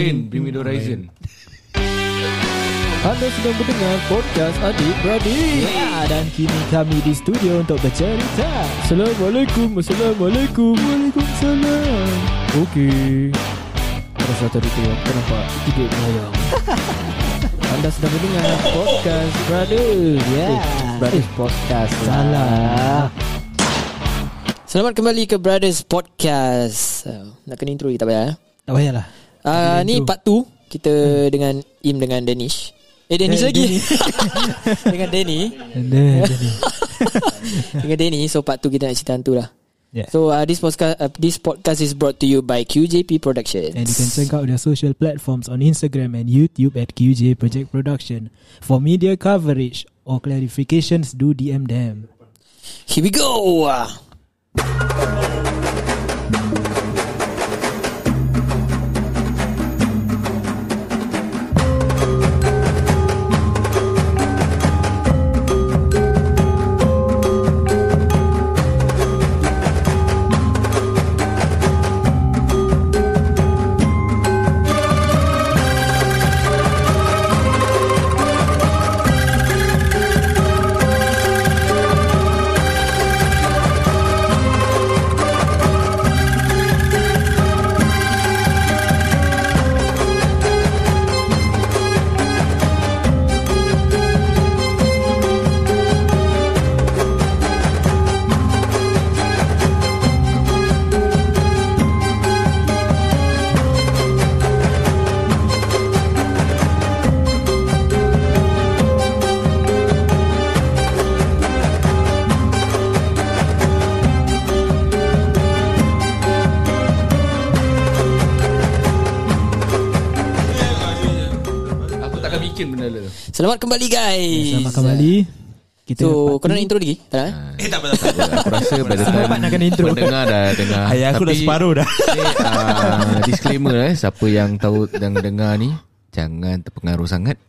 Bring me the horizon Anda sedang mendengar podcast Adik Beradik Ya, dan kini kami di studio untuk bercerita. Assalamualaikum Assalamualaikum Waalaikumsalam Okey Rasa tadi tu aku nampak tidur melayang Anda sedang mendengar podcast Brother Ya. Brothers Podcast Salah. Selamat kembali ke Brothers Podcast. Nak kena intro kita payah. eh? Tak payahlah. Uh, ni part 2 kita hmm. dengan Im dengan Danish. Eh Danish Eh, lagi. dengan Danny. Dengan Danny. So part 2 kita nak cerita hantu lah. Yeah. So uh, this podcast uh, this podcast is brought to you by QJP Productions. And you can check out their social platforms on Instagram and YouTube at QJ Project Production. For media coverage or clarifications, do DM them. Here we go. Selamat kembali guys. Selamat kembali. Kita So kau nak intro lagi? Tak nak? eh? Eh tak apa tak apa. Aku rasa the time nak kena intro. Pendengar dah dengar Ayah aku dah Tapi, separuh dah. ni, uh, Disclaimer eh Siapa yang tahu Yang dengar ni Jangan terpengaruh sangat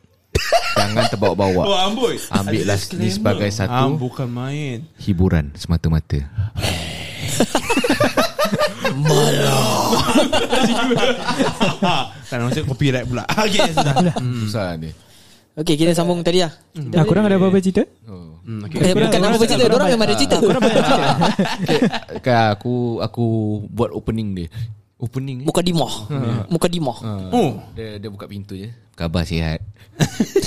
Jangan terbawa-bawa Oh amboi. Ambil lah ni sebagai Ah, satu bukan main. Hiburan semata-mata kan macam copyright pula. Okey sudah. Susah ni Okay kita sambung tadi lah. Ah, korang ada apa-apa cerita? oh. Hmm, okey. Eh, bukan apa cerita, orang memang ada cerita. Kan aku Aku buat opening dia Opening ni Muka dimah. Muka dimah. Ah, Oh. dia, dia buka pintu je Khabar sihat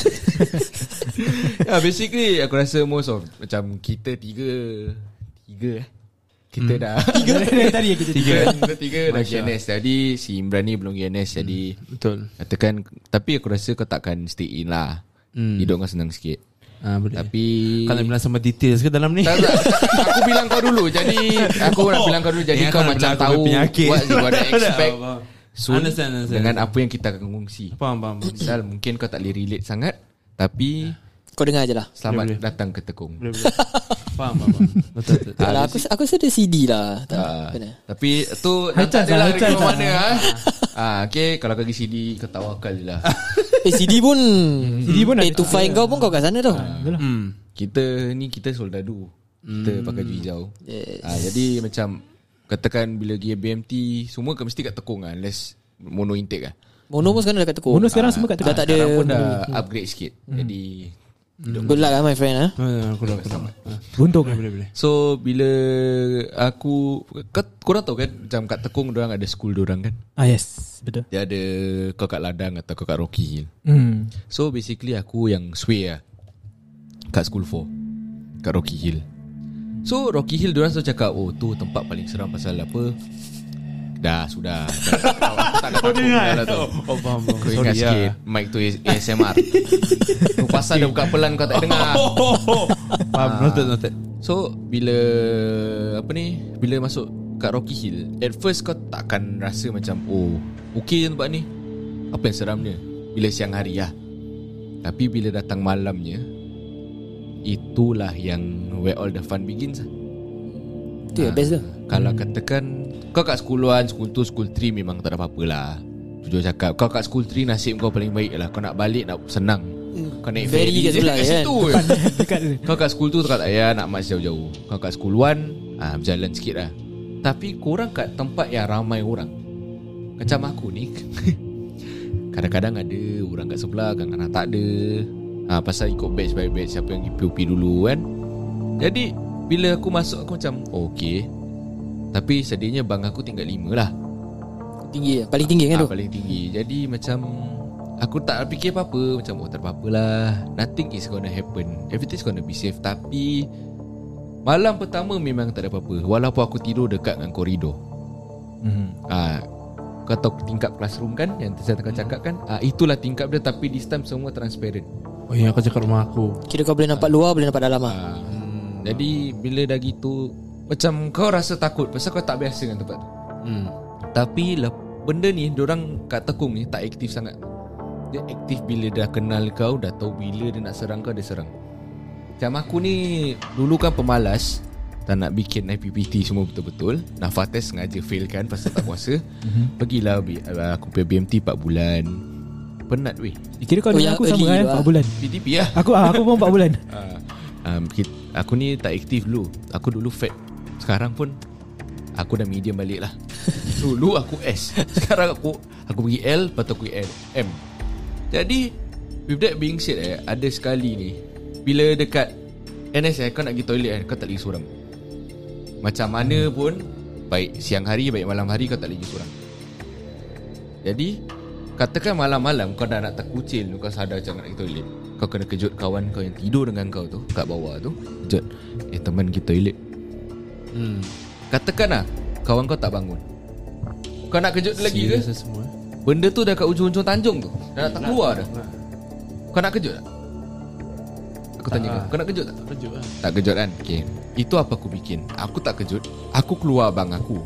Ya basically Aku rasa most of Macam kita tiga Tiga Kita dah Tiga Tadi kita Tiga Kita tiga dah. GNS Jadi si Imran ni belum GNS Jadi Betul. Katakan Tapi aku rasa kau takkan stay in lah Hmm. Hidup kau senang sikit Ah boleh. Tapi Kau nak bilang sama details ke dalam ni? tak, tak. Aku bilang kau dulu Jadi Aku nak bilang kau dulu Jadi Yang kau macam tahu berpenyakit. What you gonna expect Faham, soon Understand, understand. Dengan apa yang kita akan kongsi Faham faham. faham. Misal mungkin kau tak boleh relate sangat Tapi Kau dengar je lah. Selamat Boleh, boleh. datang ke Tekong Boleh boleh. Faham faham. faham. Betul betul. Tak lah, aku aku ada CD lah. Tak. Ah, Benar. Tapi tu High Tak ada lah, lah lah. mana ha? ah, Okay Kalau kau pergi CD Kau tawakal je lah Eh CD pun CD pun Eh ada. to find kau pun kau kat sana tau Hmm. Kita ni Kita soldadu Kita pakai baju hijau Yes. ah, Jadi macam Katakan bila pergi BMT Semua kan mesti kat Tekong lah Unless Mono intake lah Mono pun sekarang dah kat tekuk Mono sekarang semua kat Dah tak ada Sekarang pun dah upgrade sikit Jadi Good luck lah my friend ha? Ah, Aku dah. Ah, Beruntung Boleh boleh boleh. So bila Aku kau, Korang tahu kan Macam kat Tekong Diorang ada school diorang kan? Ah yes. Betul. Dia ada Kau kat Ladang Atau kau kat Rocky Hill hmm. So basically aku yang sway lah Kat school 4 Kat Rocky Hill. So Rocky Hill Diorang selalu cakap Oh tu tempat paling seram Pasal apa Dah sudah. Aku tak ada takut dah lah tu Oh faham. Kau ingat Sorry, sikit ah. Mic tu ASMR Tu pasal dia buka pelan Kau tak dengar. Faham noted noted. So bila Apa ni Bila masuk Kat Rocky Hill At first kau takkan rasa macam Oh Okay je tempat ni. Apa yang seramnya Bila siang hari lah. Tapi bila datang malamnya Itulah yang Where all the fun begins lah Tu yang best tu Kalau katakan Kau kat school 1 School 2 School 3 Memang tak ada apa-apa lah Jujur cakap Kau kat school 3 Nasib kau paling baik lah Kau nak balik Nak senang Kau naik Ferry kat sebelah kat kan? situ. Dekat Kau kat school tu tak payah nak march jauh-jauh. Kau kat school 1 ah berjalan sikit lah. Tapi korang kat tempat yang ramai orang. Macam aku ni Kadang-kadang ada Orang kat sebelah Kadang-kadang tak ada ha, Pasal ikut batch by batch Siapa yang pergi POP dulu kan Jadi Bila aku masuk Aku macam oh, Okay Tapi sedihnya Bang aku tinggal lima lah. Tinggi Paling tinggi kan ha, tu? Paling tinggi. Jadi macam Aku tak fikir apa-apa. Macam oh tak apa-apa lah. Nothing is gonna happen. Everything is gonna be safe. Tapi Malam pertama memang tak ada apa-apa. Walaupun aku tidur dekat dengan koridor. Hmm. Ah, kau tahu tingkap classroom kan? Yang saya tengah cakap kan? Ah, itulah tingkap dia. Tapi this time semua transparent. Oh yang kau cakap rumah aku. Kira kau boleh nampak luar Boleh nampak dalam lah. Ah, jadi bila dah gitu macam kau rasa takut pasal kau tak biasa dengan tempat tu. hmm. Tapi lah benda ni orang kat tekung ni tak aktif sangat. Dia aktif bila dah kenal kau, dah tahu bila dia nak serang kau dia serang. Macam aku ni dulu kan pemalas tak nak bikin IPPT semua betul-betul Nafa test sengaja fail kan Pasal tak puasa Pergilah bi- uh, Aku pergi BMT 4 bulan Penat weh Kira kau Oh, dengan yang aku sama kan tu lah. 4 bulan PTP lah Aku ah, aku pun 4 bulan uh, um, kit- Aku ni tak aktif dulu. Aku dulu fat Sekarang pun Aku dah medium balik lah Dulu aku S. Sekarang aku Aku pergi L Lepas tu aku pergi L, M. Jadi With that being said eh Ada sekali ni Bila dekat NS eh Kau nak pergi toilet eh Kau tak lagi seorang. Macam mana pun Baik siang hari Baik malam hari Kau tak lagi seorang. Jadi Katakan malam-malam Kau dah nak terkucil Kau sadar macam nak pergi toilet Kau kena kejut kawan kau Yang tidur dengan kau tu Kat bawah tu Kejut Eh teman pergi toilet Hmm. Katakan lah Kawan kau tak bangun Kau nak kejut dia lagi ke Serius lah semua? Benda tu dah kat ujung-ujung tanjung tu Dah nak tak keluar dah. Kau nak kejut tak? Aku tanya Tak kau lah. Kau nak kejut tak? Kejut lah Tak kejut kan okay. Itu apa aku bikin Aku tak kejut Aku keluar bang aku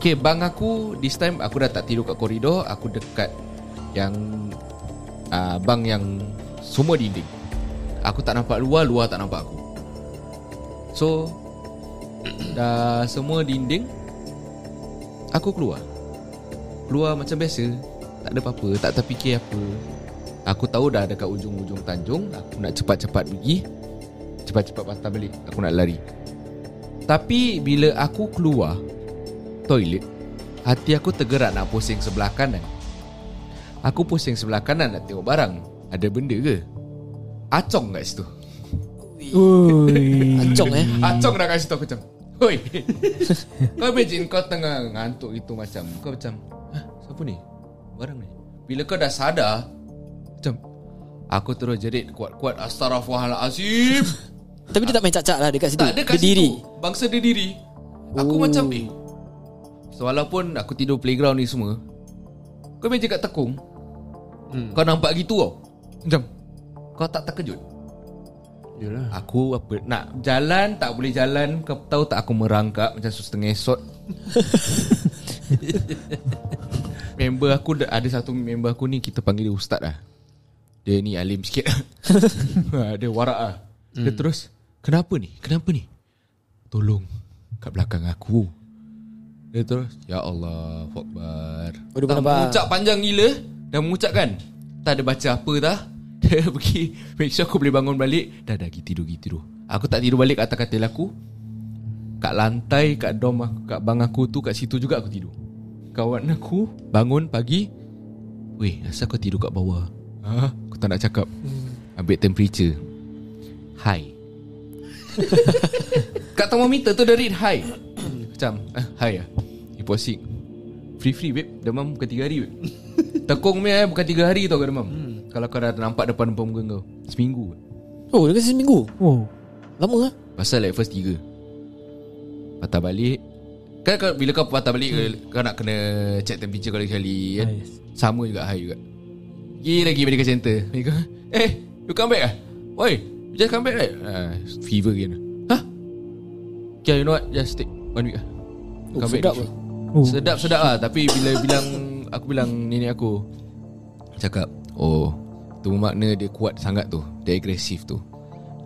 Okay bang aku This time aku dah tak tidur kat koridor Aku dekat Yang uh, Bang yang Semua dinding. Aku tak nampak luar Luar tak nampak aku. So Dah semua dinding Aku keluar. Keluar macam biasa. Tak ada apa-apa Tak terfikir apa. Aku tahu dah dekat ujung-ujung tanjung Aku nak cepat-cepat pergi. Cepat-cepat patah balik Aku nak lari. Tapi bila aku keluar Toilet Hati aku tergerak nak pusing sebelah kanan. Aku pusing sebelah kanan nak tengok barang Ada benda ke? Acong kat situ. Ui. Ancong eh? Acong dah kat situ aku macam Hoi Kau imagine kau tengah ngantuk gitu macam. Kau macam Hah siapa ni? Barang ni? Bila kau dah sadar Macam Aku terus jerit kuat-kuat Astaghfirullahalazim. Tapi dia tak main cacak lah Dekat situ Tak ada kat Dia situ. Bangsa dia diri. Aku Oh. macam eh. So, Walaupun aku tidur playground ni semua Kau imagine kat tekung Hmm. Kau nampak gitu tau Macam Kau tak terkejut? Yelah. Aku apa Nak jalan Tak boleh jalan Kau tahu tak aku merangkak Macam setengah esot Member aku Ada satu member aku ni Kita panggil dia ustaz lah. Dia ni alim sikit. Ha, Dia warak lah. Dia terus Kenapa ni? Kenapa ni? Tolong Kat belakang aku. Dia terus Ya Allah Akbar. Dia Tak mengucap panjang gila. Dah mengucapkan. Tak ada baca apa dah Dia pergi Make sure aku boleh bangun balik. Dah dah pergi tidur pergi tidur Aku tak tidur balik kat atas katil aku Kat lantai Kat dom aku Kat bang aku tu Kat situ juga aku tidur. Kawan aku Bangun pagi Weh asal kau tidur kat bawah? Ha? Aku tak nak cakap. Ambil temperature. High Kat termometer tu dia read high Macam ah, High lah Hiposik Free-free babe. Demam bukan 3 hari babe. Tekung punya eh Bukan 3 hari tau kau demam Kalau kau dah nampak depan-depan muka kau Seminggu Oh dia kasi seminggu Oh. Lama lah Pasal like first 3 Patah balik Kan kau, bila kau patah balik hmm. Kau nak kena Check temperature kau sekali kan? Ah, yes. Sama juga high juga Pergi lagi medical center Mereka Eh You come back ah? Why You just come back right uh, Fever again Huh Okay you know what Just take one week lah Oh, Come back sedap lah. week. Oh. Sedap-sedap lah Tapi bila bilang Aku bilang nenek aku Cakap Oh Tu makna dia kuat sangat tu. Dia agresif tu.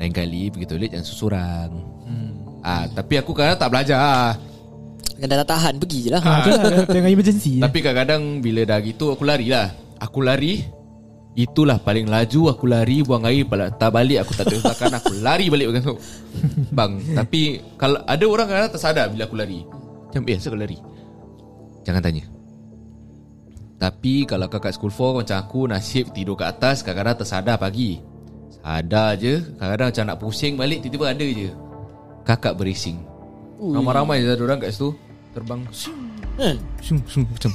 Lain kali pergi toilet jangan susurang hmm. ah, Tapi aku kadang tak belajar ah. Kan dah tak tahan Pergi je lah Ha, tu lah tengah emergency. Tapi kadang-kadang Bila dah gitu Aku lari lah. Aku lari Itulah paling laju Aku lari Buang air Pala tak balik Aku tak terusahkan Aku lari balik Bukan so Bang Tapi Kalau ada orang kadang tak sadar Bila aku lari. Macam eh asal kau lari? Jangan tanya Tapi kalau kau kat school 4 Macam aku nasib tidur kat atas Kadang-kadang tersadar pagi. Sadar je Kadang-kadang macam nak pusing balik Tiba-tiba ada je. Kakak berising Ramai-ramai je ada orang kat situ Terbang? Sung, sung, macam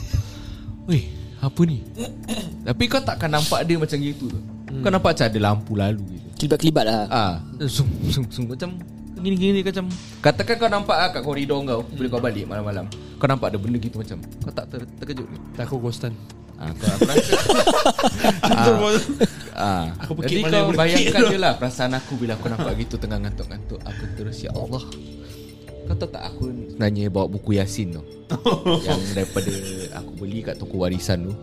Weh apa ni? Tapi kau takkan nampak dia macam gitu tu? Kau nampak macam ada lampu lalu gitu? Kelibat-kelibat lah. Ah, sung, sung, sung, macam gini-gini macam? Katakan kau nampak ah, kat koridor kau Bila kau balik malam-malam. Kau nampak ada benda gitu macam Kau tak ter, terkejut ke? Tak aku ghostan Ah, kau aku rasa ah, ah. Aku Jadi kau bayangkan je lah Perasaan aku bila aku nampak gitu Tengah ngantuk-ngantuk Aku terus ya Allah. Kau tahu tak aku sebenarnya bawa buku Yasin tu? Yang daripada aku beli kat toko warisan tu.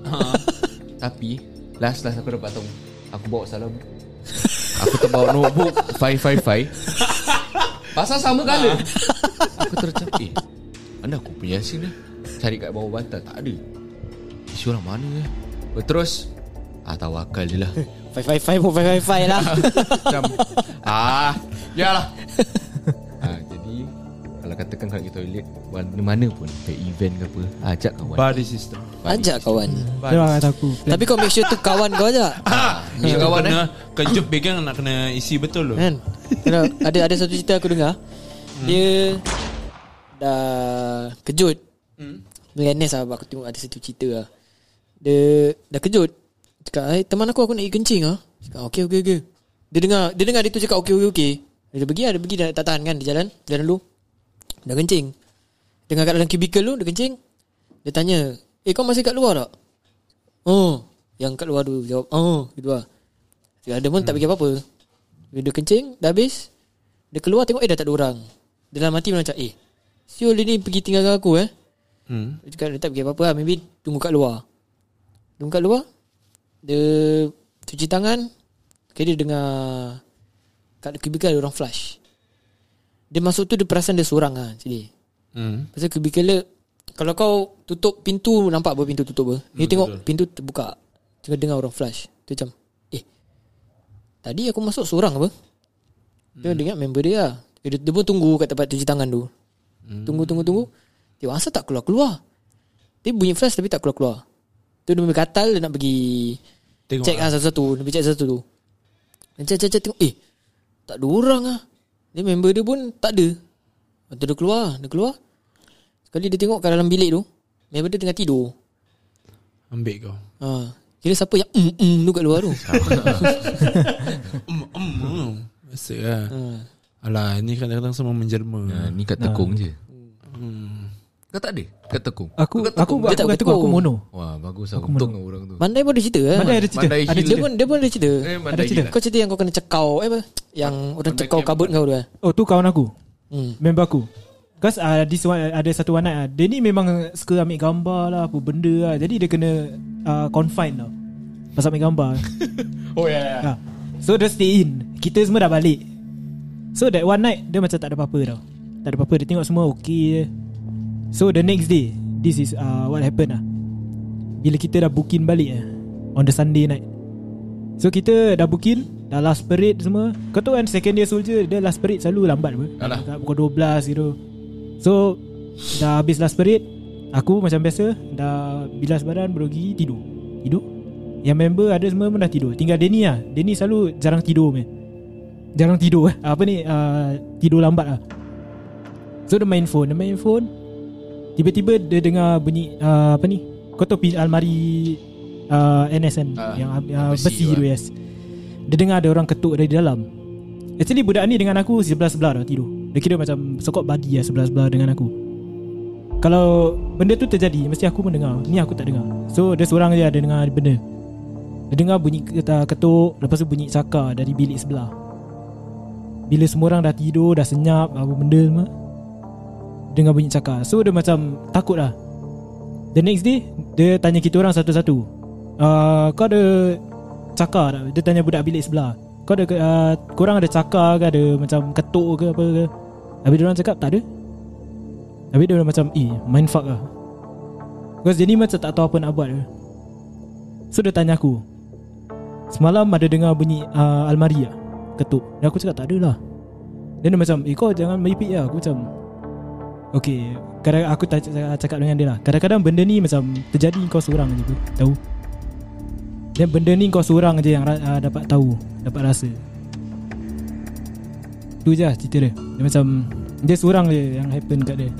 Tapi Last-last aku dapat tahu Aku bawa salah buku Aku terbawa notebook 555 Pasal sama color Aku tercap Eh Mana aku punya Yasin ni? Cari kat bawah bantal. Tak ada. Isu orang mana eh? Terus? Ah tawakal je lah. 555 pun 555 lah. Macam Ah ah, Jadi Kalau katakan kalau kita toilet Mana-mana pun Kayak event ke apa ah, Ajak kawan. Body system Ajak kawan. Dia orang kata aku Tapi kau make sure tu kawan kau ajak. Ajak kawan eh. kena Kejut pegang nak kena isi betul loh Kan? Ada ada satu cerita aku dengar. Dia Dah Kejut. Dengan Nes lah Aku tengok ada satu cerita lah. Dia Dah kejut. Cakap eh, Teman aku aku nak pergi kencing lah Cakap okey okey okey Dia dengar Dia dengar dia tu cakap okey okey okey Dia pergi lah Dia pergi dah tak tahan kan Dia jalan Jalan dulu Dah kencing. Dengar kat dalam cubicle tu Dia kencing. Dia tanya Eh kau masih kat luar tak? Oh Yang kat luar tu Jawab. Oh Gitu lah. Dia pun tak fikir apa-apa. Dia kencing Dah habis. Dia keluar tengok Eh dah tak ada orang. Dia dalam hati macam Eh Siul ni pergi tinggalkan aku eh. Hmm. Dia cakap dia tak fikir apa-apa lah. Maybe tunggu kat luar. Tunggu kat luar Dia Cuci tangan. Okay dia dengar Kat cubicle ada orang flush Dia masuk tu Dia perasan dia seorang lah Jadi Hmm. Pasal dia Kalau kau tutup pintu Nampak apa pintu tutup apa? Dia tengok pintu terbuka. Tengah dengar orang flush Dia macam Eh Tadi aku masuk seorang apa? Dia dengar member dia lah. Dia, dia pun tunggu kat tempat cuci tangan tu. Tunggu tunggu tunggu. Tengok asal tak keluar-keluar. Dia bunyi flash tapi tak keluar-keluar. Tu dia gatal Dia nak pergi Tengok Check lah. lah satu-satu. Dia pergi check satu-satu. Tu Dan check-check tengok Eh Tak ada orang lah Dia member dia pun tak ada Lepas tu dia keluar Dia keluar. Sekali dia tengok kat dalam bilik tu Member dia tengah tidur. Ambil kau. Ha. Kira siapa yang mm, mm, tu kat luar tu? Um, um, um. Biasa lah. Ha. Alah ni kadang-kadang semua menjelma ah, Ni kat tekung je Kau tak ada? Kat tekung Aku Kau aku tekung Dia tak aku kata aku mono. Wah bagus lah Untung lah orang tu. Mandai pun ada cerita. Eh? Mana ada cerita? Mandai Ada Dia pun dia pun ada cerita. Eh, Ada mandai cerita? gila. Kau cerita yang kau kena cekau. Eh, apa? Yang orang cekau kabut kau tu eh? Oh tu kawan aku. hmm. Member aku. Cause uh, this one, ada satu one night uh, Dia ni memang suka ambil gambar lah Apa benda lah. Jadi dia kena uh, Confine tau. Pasal ambil gambar. Oh ya yeah, ha. So dia stay in. Kita semua dah balik. So that one night Dia macam tak ada apa-apa tau. Tak ada apa-apa. Dia tengok semua okay je So the next day This is uh, what happened lah Bila kita dah booking balik eh, On the Sunday night. So kita dah booking Dah last parade semua. Kau tahu kan second year soldier Dia last parade selalu lambat apa? Alah. Kat Pukul 12 gitu. So Dah habis last parade Aku macam biasa Dah bilas badan Berogi tidur. Tidur? Yang member ada semua pun dah tidur. Tinggal Denny lah Denny selalu jarang tidur man. Jarang tidur eh. Apa ni uh, Tidur lambat lah So dia main phone Dia main phone Tiba-tiba dia dengar bunyi uh, Apa ni Kau tahu almari uh, NS kan Ah, Yang uh, yang besi besi tu, yes. Dia dengar ada orang ketuk dari dalam. Actually budak ni dengan aku Sebelah-sebelah dah tidur. Dia kira macam Sokok bagi lah Sebelah-sebelah dengan aku. Kalau Benda tu terjadi Mesti aku pun dengar. Ni aku tak dengar. So dia seorang je ada dengar benda. Dia dengar bunyi ketuk Lepas tu bunyi cakar Dari bilik sebelah. Bila semua orang dah tidur Dah senyap Apa benda semua Dengar bunyi cakar So dia macam Takut lah. The next day Dia tanya kita orang satu-satu. Uh, Kau ada Cakar tak? Dia tanya budak bilik sebelah. Kau ada uh, Korang ada cakar ke? Ada macam ketuk ke apa ke? Habis dia orang cakap tak ada. Habis dia orang macam Eh mindfuck lah. Because dia ni macam tak tahu apa nak buat. So dia tanya aku Semalam ada dengar bunyi uh, Almari lah Ketuk. Dan aku cakap tak ada lah. Then dia macam Eh kau jangan meripik lah. Aku macam Okay kadang Aku tak cakap dengan dia lah. Kadang-kadang benda ni macam Terjadi kau seorang je tu Tahu? Dan benda ni kau seorang je Yang uh, dapat tahu Dapat rasa. Tu je lah cerita dia. Dia macam Dia seorang je Yang happen kat dia.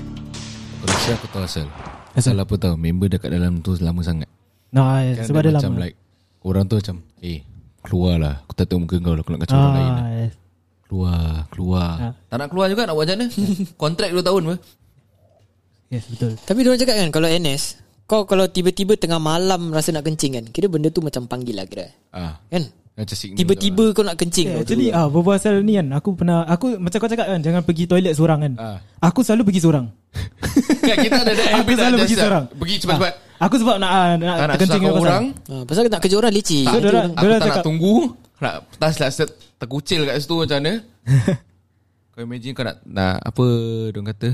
Aku rasa aku tahu asal Asal? Asal apa tahu Member dekat dalam tu lama sangat. Nah Kan Sebab dia dia macam lama. like Orang tu macam Eh keluar lah. Aku tak tahu muka kau lah Aku nak kacau orang lain lah. ah, yes. Keluar Keluar. Ah. Tak nak keluar juga Nak buat macam mana? Kontrak 2 tahun apa yes betul. Tapi diorang cakap kan Kalau NS Kau kalau tiba-tiba tengah malam Rasa nak kencing kan Kira benda tu macam panggil lah kira. Ah, Kan? Macam signal Tiba-tiba kau nak kencing Yeah, actually tu. ah berbual pasal ni kan aku pernah aku macam kau cakap kan jangan pergi toilet seorang kan. Ah. Aku selalu pergi seorang. Kan kita ada aku selalu lah, pergi seorang. Pergi cepat-cepat. Ah, aku sebab nak ah, nak, Tak nak kencing pasal. orang. Ha, Pasal nak kerja orang tak, So, dorang- Aku dorang tak nak cakap- tunggu. Nak tas lah set Terkucil kat situ macam mana. Kau imagine kau nak, nak Apa Diorang kata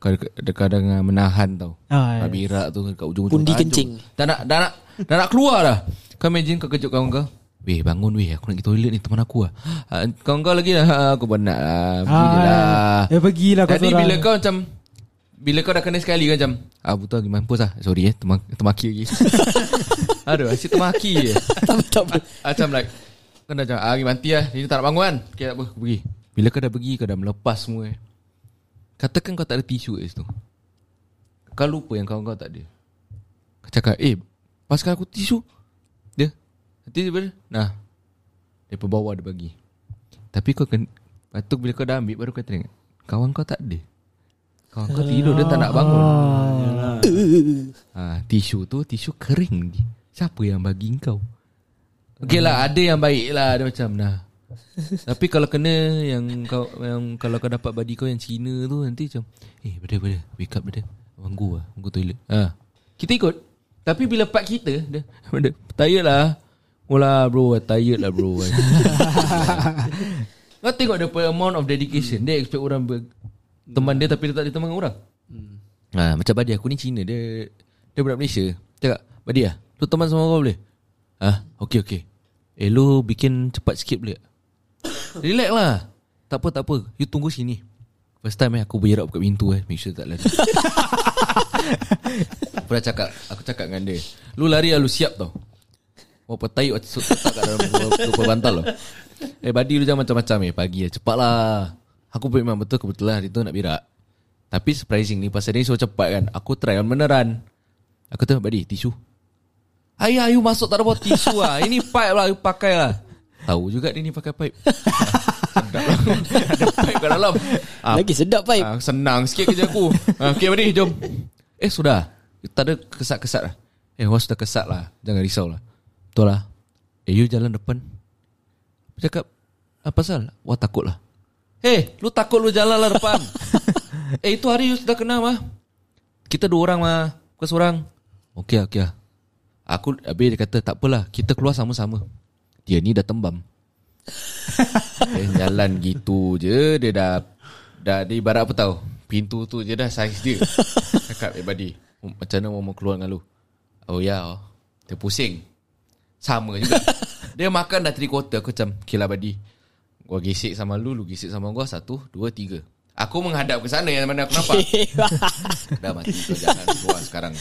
Kau ada kadang menahan tau. Ah, Nak yes. berak tu kat ujung-ujung Pundi tajuk. kencing. Dah nak, dah nak, dah nak keluar dah. Kau imagine kau kejut kawan kau? Weh bangun weh. Aku nak pergi toilet ni Teman aku lah. Ha, Kawan kau lagi lah Aku penat lah. Pergi je lah Eh pergilah kau Jadi seorang. bila kau macam Bila kau dah kena sekali kan macam Ah betul lagi mampus lah. Sorry eh. Temak, Temaki lagi. Aduh asyik temaki je. Tak tak apa. Macam like Kau dah macam Ah pergi mati lah. Ini tak nak bangun kan? Okay tak apa aku pergi. Bila kau dah pergi Kau dah melepas semua eh Katakan kau tak ada tisu kat situ. Kau lupa yang kawan kau tak ada? Kau cakap Eh Paskan aku tisu. Dia Nanti dia ber- Nah. Daripada bawah dia bagi. Tapi kau kena Lepas tu bila kau dah ambil Baru kau teringat Kawan kau tak ada. Kawan kau tidur Dia tak nak bangun. Ha, Tisu tu Tisu kering Siapa yang bagi kau? Okay lah Ada yang baik lah Dia macam nah Tapi kalau kena Yang kau yang Kalau kau dapat body kau yang Cina tu Nanti macam Eh brother brother Wake up brother Banggu lah Banggu toilet. Ha. Kita ikut. Tapi bila part kita Dia Brother Tired lah. Lah bro Tired lah bro. Kau tengok punya amount of dedication. Dia expect orang ber, Teman dia tapi dia tak ada teman orang. Ha, Macam Badi aku ni Cina Dia Dia budak Malaysia. Cakap Badi lah Lu teman sama kau boleh? Ah, okay okay Eh lu bikin cepat sikit boleh? Relax lah. Tak apa tak apa. You tunggu sini. First time eh Aku berak buka pintu eh. Make sure tak lari. Aku dah cakap Aku cakap dengan dia. Lu lari lah lu siap tau. Berapa taik Letak kat dalam Lupa bantal tau. Eh badi lu jangan macam-macam eh. Pagi lah Cepat lah. Aku pun memang betul Kebetulan hari tu nak berak. Tapi surprising ni Pasal dia suruh cepat kan Aku try kan beneran. Aku tengok badi tisu. Ayah you masuk tak ada bawa tisu lah. Ini pipe lah You pakai lah Tahu juga dia ni pakai pipe. Sedap lah Ada pipe kat dalam. Ah, Lagi sedap pipe. Ah, Senang sikit kerja aku. Ah, Okay Badi jom. Eh sudah. Tak ada kesat-kesat lah. Eh was sudah kesat lah. Jangan risau lah. Betul lah. Eh you jalan depan. Aku cakap? Apa pasal? Wah takut lah. Eh lu takut lu jalan lah depan. Eh itu hari you sudah kena mah. Kita dua orang mah. Kau seorang. Okay okay lah Aku Habis dia kata tak apalah. Kita keluar sama-sama Dia ni dah tembam. Dia jalan gitu je Dia dah Dah dia ibarat apa tau? Pintu tu je dah saiz dia. Cakap eh buddy Macam mana mau keluar dengan lu? Oh ya oh. Dia pusing. Sama juga. Dia makan dah 3 quarter Aku macam Okay lah buddy. Gua gesek sama lu Lu gesek sama gua Satu Dua Tiga. Aku menghadap ke sana Yang mana aku nampak. Dah mati kau jangan keluar sekarang.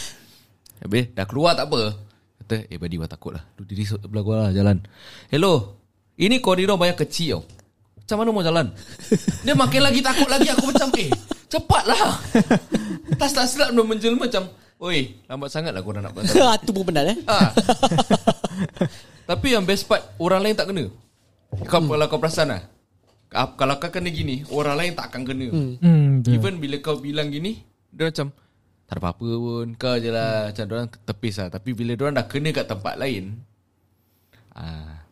Habis dah keluar tak apa Kata eh buddy gua takut lah. Lu diri sebelah gua lah jalan. Hello Ini koridor banyak kecil tau Macam mana mau jalan? Dia makin lagi takut lagi Aku macam eh Cepatlah Tas tak silap Dia menjelma macam Oi lambat sangat lah korang nak patah Itu pun benar eh. Ha. Tapi yang best part Orang lain tak kena. Kau kalau kau perasan lah Ka- Kalau kau kena gini Orang lain tak akan kena. Hmm, betul. Even bila kau bilang gini Dia macam Tak ada apa-apa pun. Kau je lah. Macam orang tepis lah. Tapi bila orang dah kena kat tempat lain ah,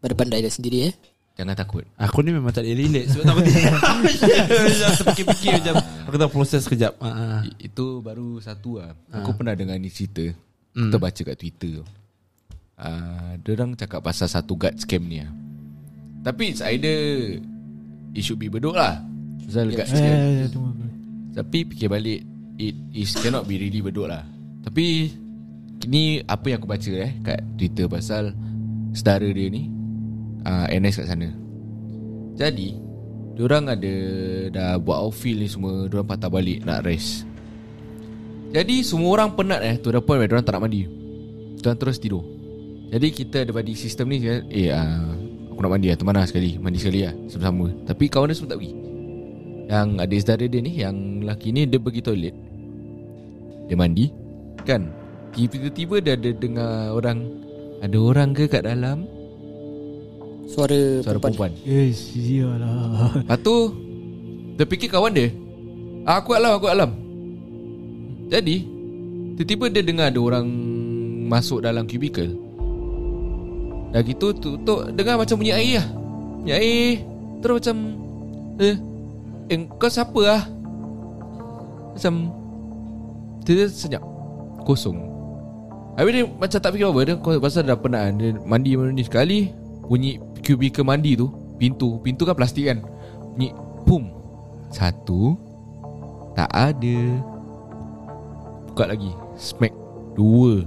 Pada pandai dah sendiri eh? Jangan takut. Aku ni memang tak boleh relax Sebab tak penting. Macam terfikir-fikir macam. Aku tak proses sekejap. Ah, ah. I- Itu baru satu lah. Aku pernah dengar ni cerita. Kita baca kat Twitter. Uh, Dia orang cakap pasal satu guard scam ni lah. Tapi it's either It should be bedok lah. Pasal guard Eh, scam eh, eh, tunggu. Tapi fikir balik It is cannot be really bedok lah. Tapi Ni apa yang aku baca eh Kat Twitter pasal Saudara dia ni uh, NS kat sana. Jadi Diorang ada Dah buat outfield ni semua Diorang patah balik Nak rest. Jadi semua orang penat eh To the point where Diorang tak nak mandi. Diorang terus tidur. Jadi kita ada body system ni kan? Eh uh, Aku nak mandi lah Teman lah sekali. Mandi sekali lah Sama-sama. Tapi kawan dia semua tak pergi. Yang ada saudara dia ni Yang lelaki ni Dia pergi toilet Dia mandi? Kan? Tiba-tiba dia ada dengar orang Ada orang ke kat dalam? Suara, Suara perempuan. Eh sialah Lepas tu Dia fikir kawan dia. Ah, Aku alam aku alam. Jadi Tiba-tiba dia dengar ada orang Masuk dalam cubicle. Dah gitu tutup Dengar macam bunyi air lah. Bunyi air Terus macam Eh Eh kau siapa lah Macam Dia senyap. Kosong. Habis dia macam tak fikir apa Dia kau- pasal dah penat kan. Dia mandi mandi sekali Bunyi cubicle mandi tu Pintu. Pintu kan plastik kan. Bunyi Pum. Satu Tak ada. Buka lagi. Smack. Dua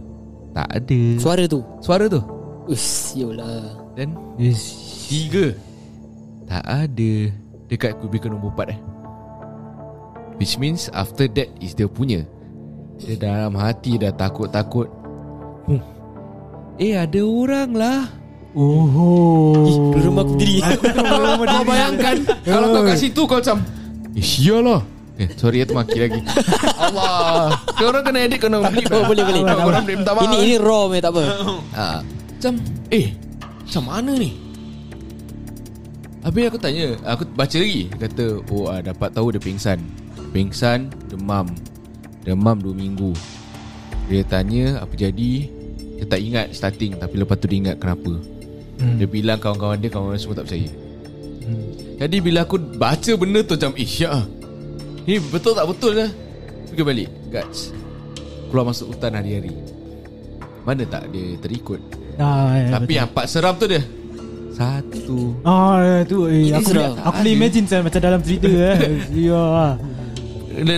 Tak ada. Suara tu? Suara tu? Uish Yolah. Dan Yes Tiga Tak ada. Dekat kubikel nombor 4 eh. Which means After that Is dia punya Dia dalam hati Dah takut-takut. Hmm. Eh ada orang lah. Oh rumah aku diri Kau bayangkan Kalau kau kat situ Kau macam Eh sialah. Eh sorry ya maki lagi. Allah. Kau orang kena edit Kau nak blip Oh boleh boleh. Kau orang minta maaf. Ini ini raw meh tak apa. Ha, Macam Eh Macam mana ni? Habis aku tanya Aku baca lagi. Kata Oh ah, dapat tahu dia pingsan. Pingsan Demam Demam 2 minggu Dia tanya Apa jadi Dia tak ingat starting Tapi lepas tu dia ingat kenapa hmm. Dia bilang kawan-kawan dia Kawan-kawan semua tak percaya hmm. Jadi bila aku baca benda tu Macam Eh syak ah. Ni betul tak betul lah Pergi balik Guts Keluar masuk hutan hari-hari Mana tak dia terikut ah, ya, Tapi yang part seram tu dia Satu Ah ya, tu eh, Ini aku seram. aku boleh imagine saya macam dalam cerita eh. Ya.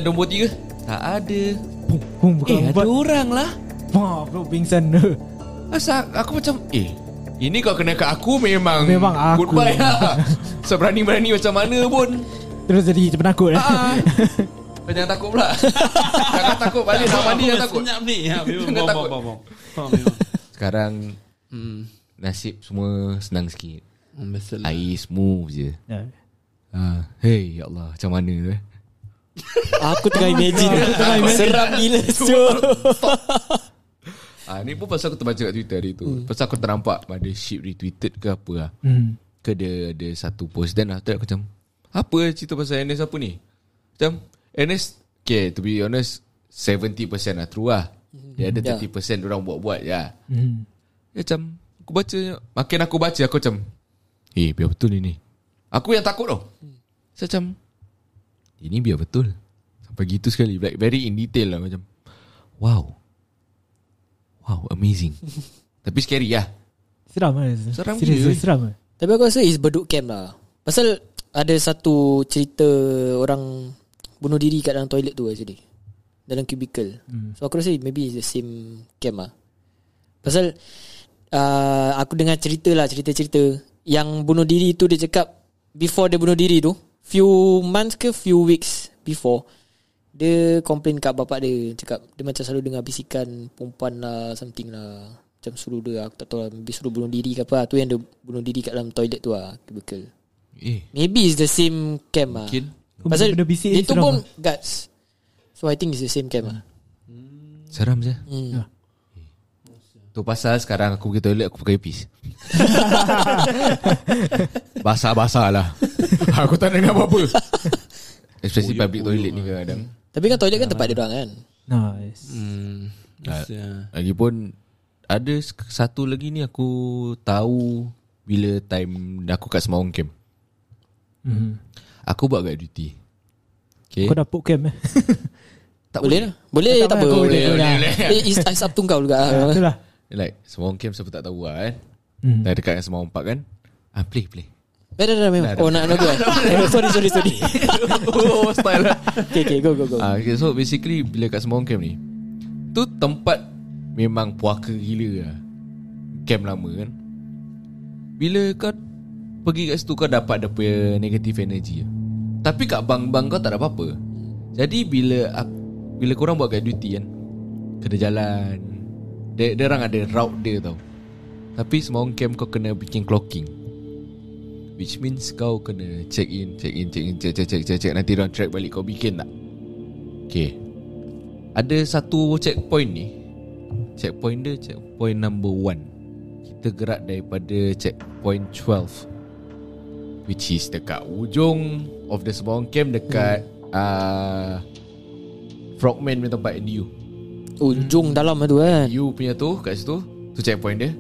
Nombor tiga Tak ada Pum pum buka Eh ada orang lah Wah, bro pingsan. Asal aku macam Eh ini kau kena kat aku memang Memang aku. Goodbye lah Seberani-berani macam mana pun Terus jadi penakut eh. ah. Kau jangan takut pula Jangan takut balik nak mandi jangan takut Senyap ni ha, memang, Jangan takut. Sekarang Hmm. Nasib semua senang sikit Hmm, Biasalah Air smooth je Ya. ah. Hey ya Allah Macam mana tu eh Aku tengah imagine Seram gila so. Ah, ni pun pasal aku terbaca kat Twitter hari tu. Hmm. Pasal aku ternampak ada ship retweeted ke apa lah. Hmm. Ke dia ada satu post dan after that aku macam apa cerita pasal NS apa ni? Macam NS okay to be honest 70% lah true lah. Dia ada Ya. 30% orang buat-buat ya. Hmm. Ya macam aku baca makin aku baca aku macam eh biar betul ini. Aku yang takut tau. Saya macam ini biar betul. Sampai gitu sekali like very in detail lah macam wow. Wow, amazing. Tapi scary lah. Seram eh. Seram Serius, gila, seram eh. Tapi aku rasa is beduk camp lah Pasal ada satu cerita orang bunuh diri kat dalam toilet tu actually. Dalam cubicle. Hmm. So aku rasa maybe it's the same camp lah. Pasal uh, aku dengar cerita lah cerita-cerita yang bunuh diri tu dia cakap before dia bunuh diri tu few months ke few weeks before dia complain kat bapak dia. Cakap dia macam selalu dengar bisikan perempuan lah something lah. Macam suruh dia aku tak tahu lah maybe suruh bunuh diri ke apa tu yang dia bunuh diri kat dalam toilet tu lah cubicle. Eh, maybe it's the same camp lah. Mungkin. Pasal Benda bisik dia ni tu pun lah. guts. So I think it's the same camp lah. Seram je. hmm. Tu pasal sekarang aku pergi toilet aku pakai pis. Basah-basah lah. aku tak dengar apa-apa. Especially public toilet ni kadang-kadang. tapi kan toilet kan tempat dia orang kan Nice. Hmm. Biasa. Lagipun ada satu lagi ni aku tahu bila time aku kat Semawang Camp. Hmm. Aku buat guard duty. Okay. Kau dah put camp eh. tak boleh lah boleh Tak tak, apa boleh, boleh, boleh, lah. boleh. Eh, it's, it's up to kau juga Ah, Itulah. Like Semawang Camp siapa tak tahu lah kan. Hmm. Dah dekat dengan Semawang Park kan. Ah play play. Dah dah dah memang. Oh nak nak go eh? Sorry sorry sorry oh style lah. Okay okay go go go Ah, okay, so basically bila kat Sembawang Camp ni Tu tempat memang puaka gila lah Camp lama kan Bila kau Pergi kat situ kau dapat dia punya Negative energy Tapi kat bank-bank kau tak ada apa-apa Jadi bila Bila korang buat kat duty kan Kena jalan dia, dia orang ada route dia tau. Tapi semua camp kau kena bikin clocking. Which means kau kena check in Check in, check in, check, check, check, check, check. Nanti orang track balik kau bikin tak? Okay. Ada satu checkpoint ni. Checkpoint dia checkpoint number one. Kita gerak daripada checkpoint 12 Which is dekat ujung of the small camp Dekat uh, Frogman punya tempat NDU Ujung dalam tu kan You punya tu kat situ Tu checkpoint dia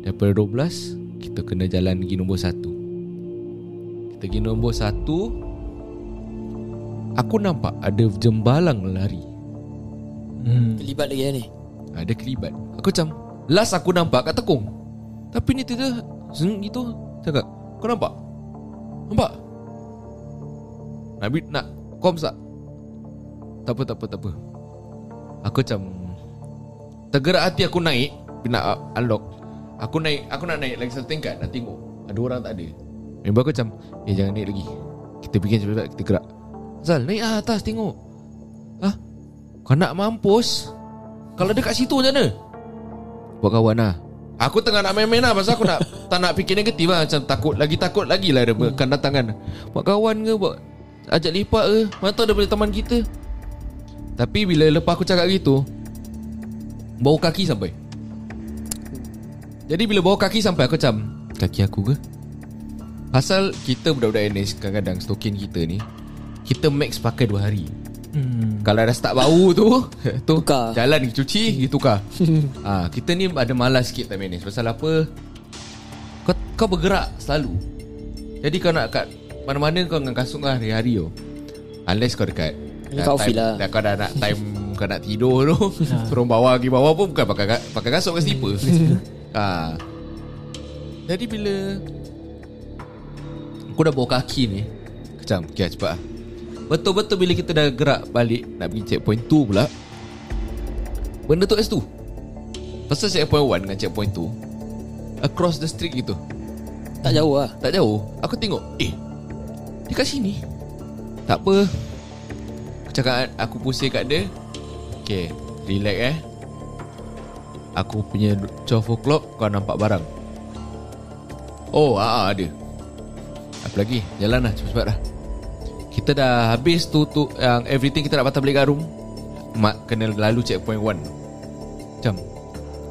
Daripada 12 Kita kena jalan pergi nombor 1 Kita pergi nombor 1 Aku nampak ada jembalang lari Hmm. Terlibat lagi kan ni Ada kelibat Aku macam Last aku nampak kat tekung Tapi ni tiba Zeng gitu Cakap Kau nampak? Nampak? Nak, bi- nak Kom tak? Tak apa tak apa tak apa Aku macam Tergerak hati aku naik Nak unlock. Aku naik Aku nak naik lagi satu tingkat Nak tengok. Ada orang tak ada. Member aku macam Eh jangan naik lagi. Kita bikin cepat-cepat Kita gerak. Zal naik lah atas tengok. Hah? Kau nak mampus? Kalau dekat situ macam mana? Buat kawan lah. Aku tengah nak main-main lah Pasal aku nak Tak nak fikir negatif lah. Macam takut Lagi takut lagi lah Dia akan datang kan Buat kawan ke? Buat Ajak lipat ke? Mana tahu daripada teman kita Tapi bila lepas aku cakap gitu Bau kaki sampai. Jadi bila bau kaki sampai Aku macam Kaki aku ke? Pasal kita budak-budak NS Kadang-kadang stokin kita ni Kita max pakai 2 hari. Hmm. kalau dah start bau tu tu Tukar. Jalan cuci Pergi tukar. Ha, Kita ni ada malas sikit time manage Pasal apa? Kau, kau bergerak selalu. Jadi kau nak kat Mana-mana kau dengan kasut kau hari-hari tu. Unless kau dekat dah kat office time- lah. dah Kau dah nak time Kau nak tidur tu Turun bawah pergi bawah pun Bukan pakai ka- pakai kasut ke slipper. Ha. Jadi bila Aku dah bawa kaki ni Macam Okay cepat lah. Betul-betul bila kita dah gerak balik Nak pergi checkpoint 2 pula Benda tu S2 Pasal checkpoint 1 dengan checkpoint 2 Across the street gitu. Tak jauh lah. Tak jauh. Aku tengok Eh Dia kat sini. Tak apa cakap Aku pusing kat dia. Okay Relax eh. Aku punya 12 o'clock Kau nampak barang. Oh aa, ada. Apa lagi? Jalan lah cepat-cepat lah. Kita dah habis tu, tu Yang everything kita nak patah balik kat room. Mak kena lalu checkpoint 1 Macam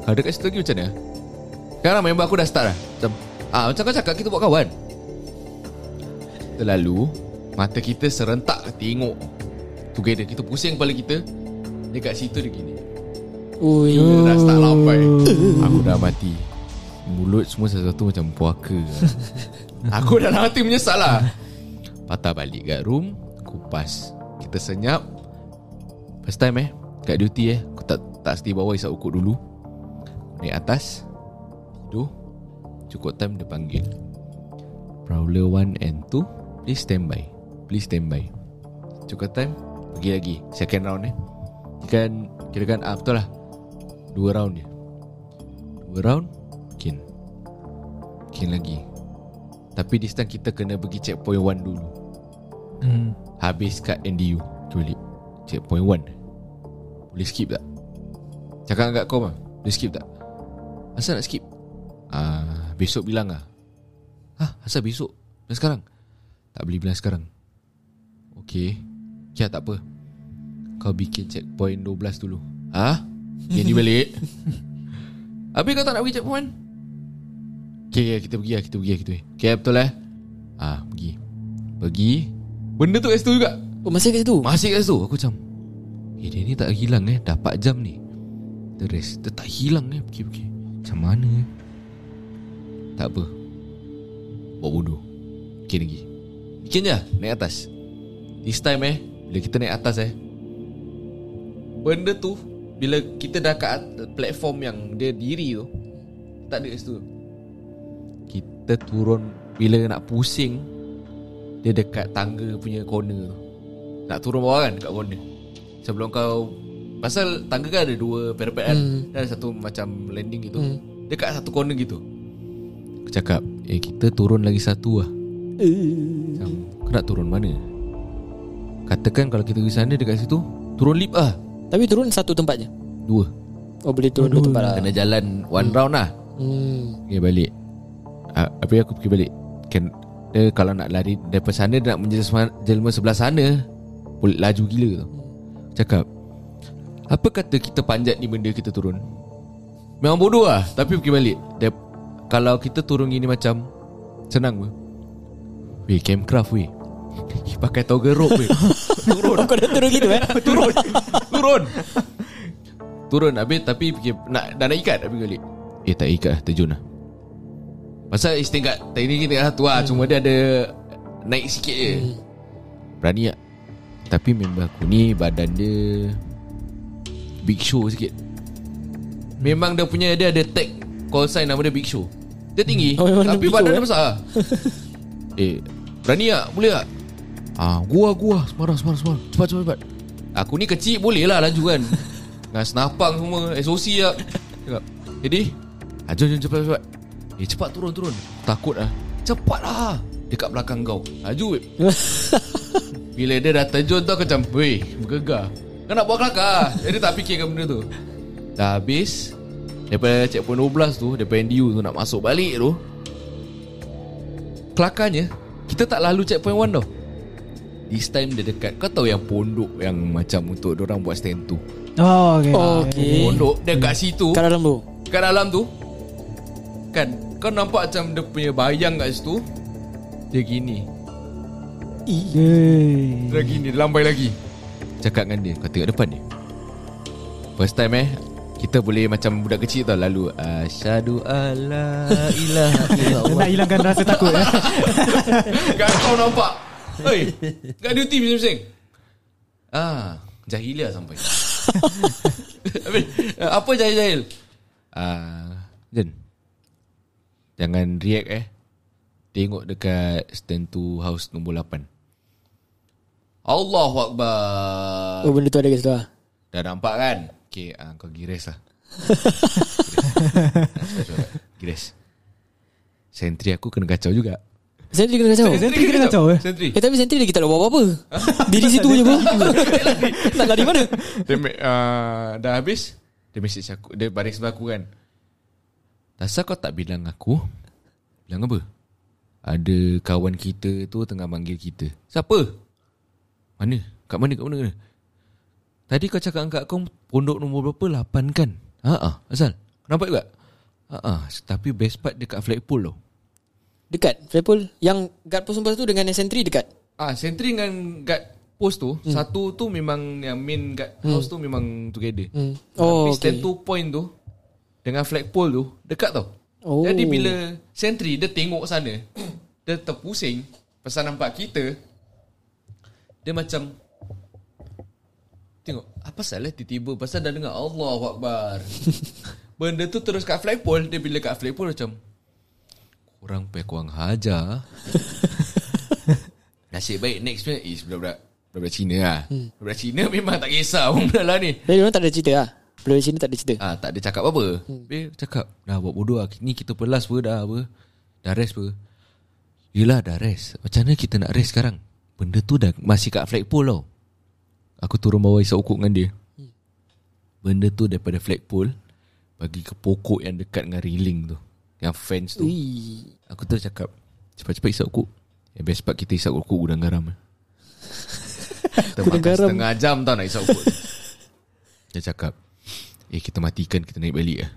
Kalau dekat situ lagi macam mana? Sekarang member aku dah start lah. Macam ah, Macam kau cakap kita buat kawan. Kita lalu Mata kita serentak tengok Together. Kita pusing kepala kita. Dekat situ dia gini. Ui. Dia dah start lampai Aku dah mati. Mulut semua sesuatu macam puaka Aku dah hati menyesal lah. Patah balik kat room Kupas. Kita senyap. First time eh Kat duty eh. Aku tak tak stay bawah Isap ukur dulu. Naik atas. Tidur. Cukup time dia panggil. Prowler 1 and 2 Please stand by. Please stand by. Cukup time Pergi lagi Second round eh Kan Kira kan ah, Betul lah Dua round dia Dua round Mungkin Mungkin lagi Tapi this time kita kena pergi checkpoint 1 dulu Hmm. Habis kat NDU Tu balik Checkpoint 1 Boleh skip tak? Cakap kat kau mah Boleh skip tak? Asal nak skip? Ah, Besok bilang lah Hah? Asal besok? Bilang sekarang? Tak boleh bilang sekarang Okay Kia tak apa? Kau bikin checkpoint 12 dulu. Ha? Yang ni balik Habis kau tak nak pergi checkpoint? Okay, okay kita pergi lah Kita pergi lah kita pergi. Okay betul eh? Ah, pergi. Pergi. Benda tu S2 juga. Oh masih kat situ? Masih kat situ. Aku macam Eh dia ni tak hilang eh. Dah 4 jam ni. The rest Dia tak hilang eh. Pergi pergi. Macam mana eh? Tak apa. Buat bodoh. Bikin lagi. Bikin je Naik atas. This time eh Bila kita naik atas eh. Benda tu Bila kita dah kat at- platform yang Dia diri tu Tak ada kat situ. Kita turun Bila nak pusing Dia dekat tangga punya corner tu. Nak turun bawah kan Kat corner. Sebelum kau Pasal tangga kan ada dua parapet kan? Hmm. Dan ada satu macam landing gitu. Hmm. Dekat satu corner gitu. Aku cakap Eh kita turun lagi satu lah Macam Kau nak turun mana Katakan kalau kita pergi sana Dekat situ Turun lift lah. Tapi turun satu tempat je Dua. Oh boleh turun dua tempat lah. Kena jalan One round lah. Hmm. Okay balik. Uh, Habis aku pergi balik. Kan, Dia kalau nak lari Daripada sana Dia nak menjelma jelma sebelah sana Boleh laju gila. Tu Cakap Apa kata kita panjat ni benda kita turun? Memang bodoh lah Tapi pergi balik. Dia, Kalau kita turun gini macam Senang pun Weh campcraft weh Pakai toggle rope weh Turun. Oh kau dah turun gitu eh? Turun. Turun. Turun habis Tapi fikir nak, Dah nak ikat Habis balik. Eh tak ikat lah Terjun lah. Pasal istingkat Teknik kita lah tu lah Cuma dia ada Naik sikit je. Berani tak? Tapi member aku ni Badan dia Big Show sikit. Memang dia punya Dia ada tag Call sign nama dia Big Show. Dia tinggi Oh, memang dia Tapi badan Show, dia eh? besar Eh Berani tak? Boleh tak Ah, gua gua semarang semarang semarang. Cepat cepat cepat. Aku ni kecil boleh lah laju kan. Dengan senapang semua SOC lah. Cakap. Jadi, ah, jom jom cepat cepat. Eh cepat turun turun. Takut lah. Cepat lah. Dekat belakang kau. Laju weh. Bila dia dah terjun tu aku macam Weh bergegar Kau nak buat kelakar Jadi tak fikirkan benda tu Dah habis Daripada checkpoint 12 tu Daripada NDU tu Nak masuk balik tu Kelakarnya Kita tak lalu checkpoint 1 tau This time dia dekat Kau tahu yang pondok Yang macam untuk orang buat stand tu? Oh okay, Okay. Pondok dia kat situ. Kat dalam tu? Kat dalam tu. Kan Kau nampak macam Dia punya bayang kat situ? Dia gini. Yeay. Dia gini Dia lambai lagi. Cakap dengan dia Kau tengok depan dia First time eh? Kita boleh macam budak kecil tau Lalu Asyadu alla ilaha illallah. Nak hilangkan rasa takut eh? Kan kau nampak Hei Kat duty bising-bising Ah Jahiliah sampai. Habis, Apa jahil-jahil? Ah, Jen Jangan react eh. Tengok dekat Stand to house nombor 8 Allahu Akbar. Oh benda tu ada kat situ lah Dah nampak kan? Okay ah, Kau gires lah. Gires. Sentri aku kena kacau juga Sentri kena kacau. Sentri kena kacau eh? Sentri Eh tapi sentri lagi tak ada buat apa-apa. Diri situ je pun Nak lari. Mana? Dia uh, dah habis Dia message aku Dia baring sebelah aku kan. Asal kau tak bilang aku Bilang apa? Ada kawan kita tu Tengah manggil kita. Siapa? Mana? Kat mana kat mana, mana? Tadi kau cakap angkat kau Pondok nombor berapa? 8 kan? Haa Asal Nampak juga? Haa Tapi best part dekat flagpole tau Dekat Flagpole Yang guard pos nombor tu Dengan yang sentri dekat Ah, sentry dengan guard post tu hmm. Satu tu memang Yang main guard hmm. house tu Memang together hmm. Oh, Tapi stand two point tu Dengan flagpole tu Dekat tau Oh. Jadi bila Sentry dia tengok sana Dia terpusing Pasal nampak kita Dia macam Tengok Apa salah tiba-tiba Pasal dah dengar Allah Akbar Benda tu terus kat flagpole Dia bila kat flagpole macam Kurang payah kurang hajar Nasib baik next punya Is budak-budak Budak-budak Cina lah hmm. Budak Cina memang tak kisah Orang benda lah ni Jadi orang tak ada cerita lah Belum sini tak ada cerita Ah, tak ada cakap apa-apa. Hmm. Dia cakap, dah buat bodoh lah. Ni kita pelas apa dah apa. Dah rest apa. Yelah dah rest. Macam mana kita nak rest sekarang? Benda tu dah masih kat flagpole tau. Aku turun bawah isap ukuk dengan dia. Benda tu daripada flagpole bagi ke pokok yang dekat dengan railing tu. Yang fence tu. Ui. Aku terus cakap, cepat-cepat isap ukuk. Yang best part kita isap ukuk gudang garam. kita makan garam. setengah jam tau nak isap ukuk. Dia cakap, Eh kita matikan Kita naik balik lah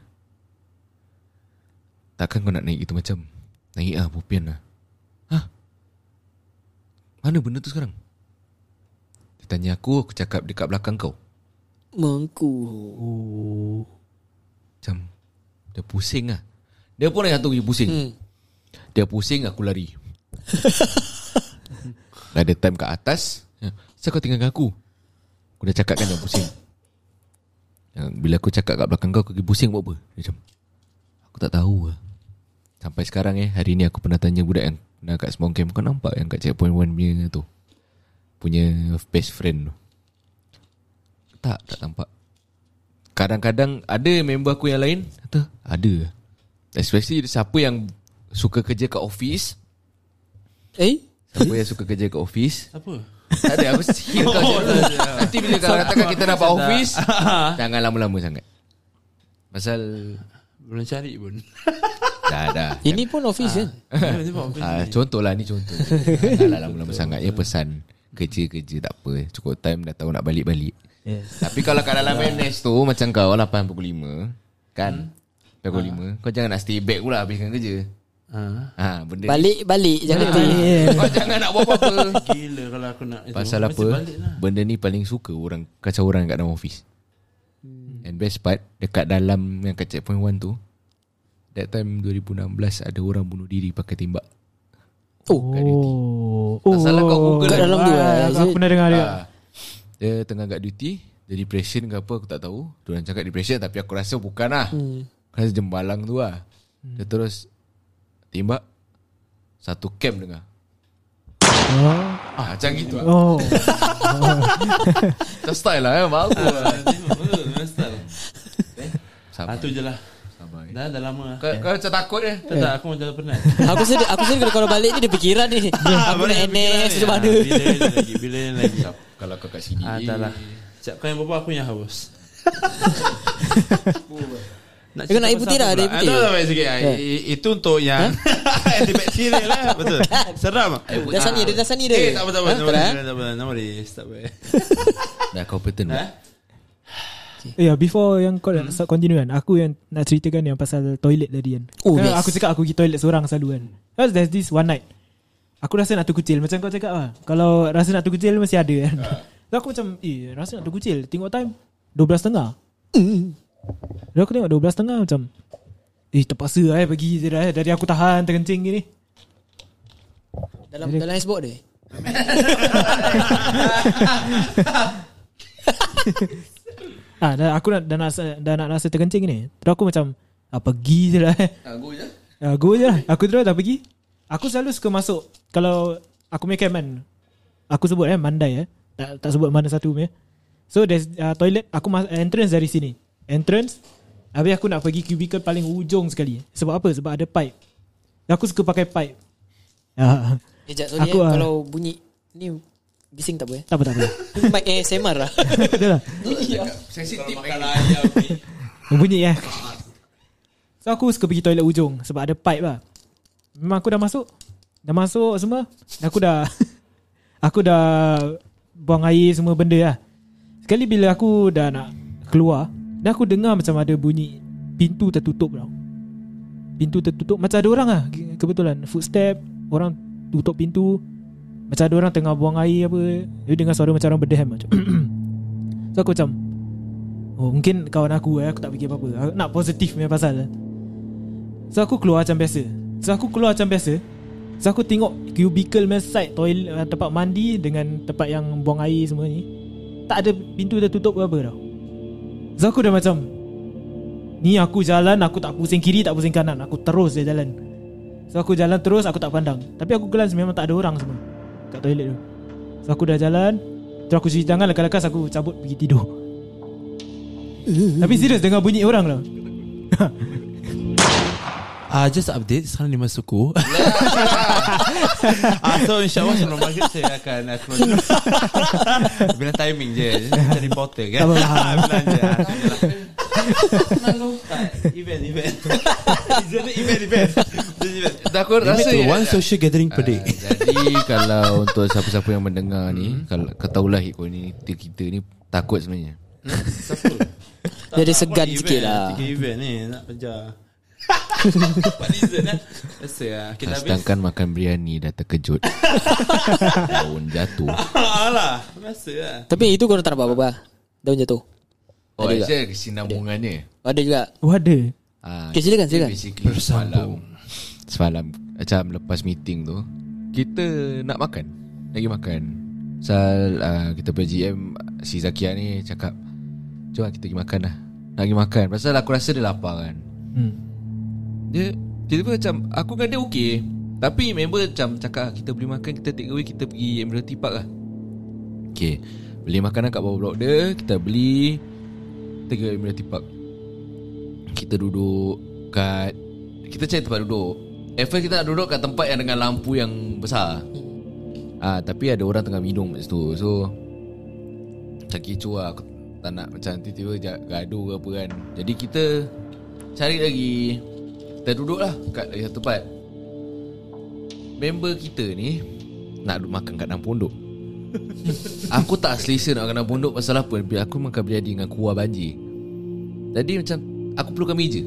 Takkan kau nak naik itu macam Naik lah Bopian lah Hah Mana benda tu sekarang Dia tanya aku Aku cakap dekat belakang kau Mangku Macam Dia pusing lah Dia pun yang satu lagi pusing. Hmm. Dia pusing aku lari. Dah ada time kat atas ya, Kenapa kau tinggalkan aku? Aku dah cakap kan jangan pusing. Yang Bila aku cakap kat belakang kau Kau pergi pusing buat apa? Dia macam Aku tak tahu lah. Sampai sekarang eh Hari ni aku pernah tanya budak yang Pernah kat Small Camp. Kau nampak yang kat checkpoint 1 punya tu? Punya best friend tu? Tak Tak nampak. Kadang-kadang Ada member aku yang lain Kata Ada Especially siapa yang Suka kerja kat office. Eh? Siapa yang suka kerja kat office. Apa? Tak ada aku heal kau je Nanti bila kalau katakan kita dapat office Jangan lama-lama sangat. Pasal Belum cari pun. Dah dah Ini pun office kan Ah, contoh lah ni contoh. Janganlah lama-lama sangat. Ya pesan Kerja-kerja tak apa. Cukup time dah tahu nak balik-balik. Yes. Tapi kalau kat dalam NS tu Macam kau 8.5 Kan 8.5 Kau jangan nak stay back pula Habiskan kerja. Ha. ha, benda ni- Balik-balik Jangan tu Kau jangan nak buat apa-apa. Gila kalau aku nak. Pasal apa? balik lah. Benda ni paling suka Orang Kacau orang kat dalam office. And best part Dekat dalam Yang kat checkpoint 1 tu That time 2016 Ada orang bunuh diri Pakai tembak. Oh. Oh, Tak salah kau Google Kat dalam tu, Ah, eh, aku, pernah dengar dia. Ah. Dia tengah kat duty Dia depression ke apa Aku tak tahu. Diorang cakap depression Tapi aku rasa bukan lah. Hmm. Rasa jembalang tu lah. Dia terus Tembak. Satu camp dengar. Oh. ah, Macam gitu lah. Oh. Macam style lah eh Bagus lah. Style. Sabar. Ah tu je lah. Sabar Dah dah lama lah. Kau, kau macam takut eh? Tak tak aku macam penat. Aku sedih Aku sedih kalau kalau balik ni Dia fikiran ni. Aku nak NS Macam mana? Ah, Bila ni lagi Bila lagi. Kalau kau kat sini. Ah tak lah. Sekejap kau yang berbual Aku yang haus Eh, kau nak air putih dah, ada air putih. Ada tak sikit Ah, Eh. Itu untuk yang Antibakterial lah Betul Seram Dah sani dia Dah sani dia Eh tak apa tak apa Tak apa tak apa Tak apa Dah competent Ha? Ya, yeah, before yang kau nak start continue kan, aku yang nak ceritakan yang pasal toilet tadi kan. Oh, Kan yes. Aku cakap aku pergi toilet seorang selalu kan. Because there's this one night. Aku rasa nak terkucil macam kau cakap lah. Kalau rasa nak terkucil mesti ada kan. So aku macam, eh rasa nak terkucil. Tengok time, 12.30. Hmm. Lalu aku tengok 12.30 macam, eh terpaksa lah eh pergi je dah eh. Dari aku tahan terkencing gini. Dalam dalam icebox dia Ah, dah, aku nak, dah, nak, dah nak rasa terkencing ni. Terus aku macam, ah, pergi je lah eh. Aku je Ya, go je lah. Aku terus dah pergi. Aku selalu suka masuk. Kalau aku make camp kan. Aku sebut eh, Mandai eh. Tak, tak sebut mana satu punya. So, there's uh, toilet. Aku mas- entrance dari sini. Entrance. Habis aku nak pergi cubicle paling ujung sekali. Sebab apa? Sebab ada pipe. Aku suka pakai pipe. Ya. Eh jap sorry Aku, eh, ah. Kalau bunyi Ni Bising tak apa eh tak apa, tak apa. Mic ASMR lah Betul lah. Sensitif Bunyi eh. So, aku suka pergi toilet ujung. Sebab ada pipe lah. Memang aku dah masuk. Dah masuk semua. Aku dah... aku dah buang air semua benda lah. Sekali bila aku dah nak keluar, dan aku dengar macam ada bunyi pintu tertutup tau. Pintu tertutup. Macam ada orang lah kebetulan. Footstep orang tutup pintu. Macam ada orang tengah buang air apa. Dia dengar suara macam orang berdehem macam. So aku macam oh mungkin kawan aku eh aku tak fikir apa-apa. Aku nak positif punya pasal. So aku keluar macam biasa. So aku keluar macam biasa. So aku tengok cubicle punya side toilet tempat mandi dengan tempat yang buang air semua ni. Tak ada pintu tertutup ke apa tau so aku dah macam Ni aku jalan Aku tak pusing kiri Tak pusing kanan. Aku terus je jalan. So aku jalan terus Aku tak pandang. Tapi aku glance Memang tak ada orang semua Kat toilet tu. So aku dah jalan Terus aku cuci tangan Lekas-lekas aku cabut Pergi tidur. Tapi serius Dengar bunyi orang tau Ah, just update sekarang lima suku. ah, so insyaAllah sebelum maghrib saya akan uh, keluar. Bila timing je, jadi reporter kan. Tak. Belanja. event, event. Jadi event, event. Jadi. Dah aku rasa to one social gathering per day. Ah, Jadi kalau untuk siapa-siapa yang mendengar ni Kalau kau tahulah komuniti kita ni Takut sebenarnya Siapa? Dia ada segan Aku sikit event, lah. Tiga event ni nak kejar. Empat reason lah. Biasa lah. Kita habis. Sedangkan makan biryani dah terkejut. Daun jatuh. Alah, biasa lah. Tapi itu korang tak nampak apa-apa Daun jatuh? Oh Ada ada kesinambungannya. Ada. Juga? Oh ada. Ah, Okay, silakan, silakan. Basically semalam Semalam Macam lepas meeting tu Kita nak makan. Lagi makan. Sal uh, Kita punya GM Si Zakia ni cakap Jom lah kita pergi makan lah. Nak pergi makan. Pasal aku rasa dia lapar kan. Hmm. Dia Tiba-tiba macam Aku dengan dia okey. Tapi member macam Cakap "Ah, kita beli makan Kita take away Kita pergi Admiralty Park lah. Okay Beli makanan kat bawah blok dia Kita beli Kita ke Admiralty Park. Kita duduk Kat Kita cari tempat duduk. At first kita nak duduk kat tempat yang dengan lampu yang besar. Ah, Tapi ada orang tengah minum kat situ. So Macam kecoh lah. Aku tak nak macam tiba-tiba gaduh ke apa kan. Jadi kita Cari lagi Kita duduk lah kat lagi satu tempat. Member kita ni Nak makan kat dalam pondok. Aku tak selesa nak makan dalam pondok Pasal apa. Bila aku makan biryani dengan kuah banjir Jadi macam Aku perlukan meja.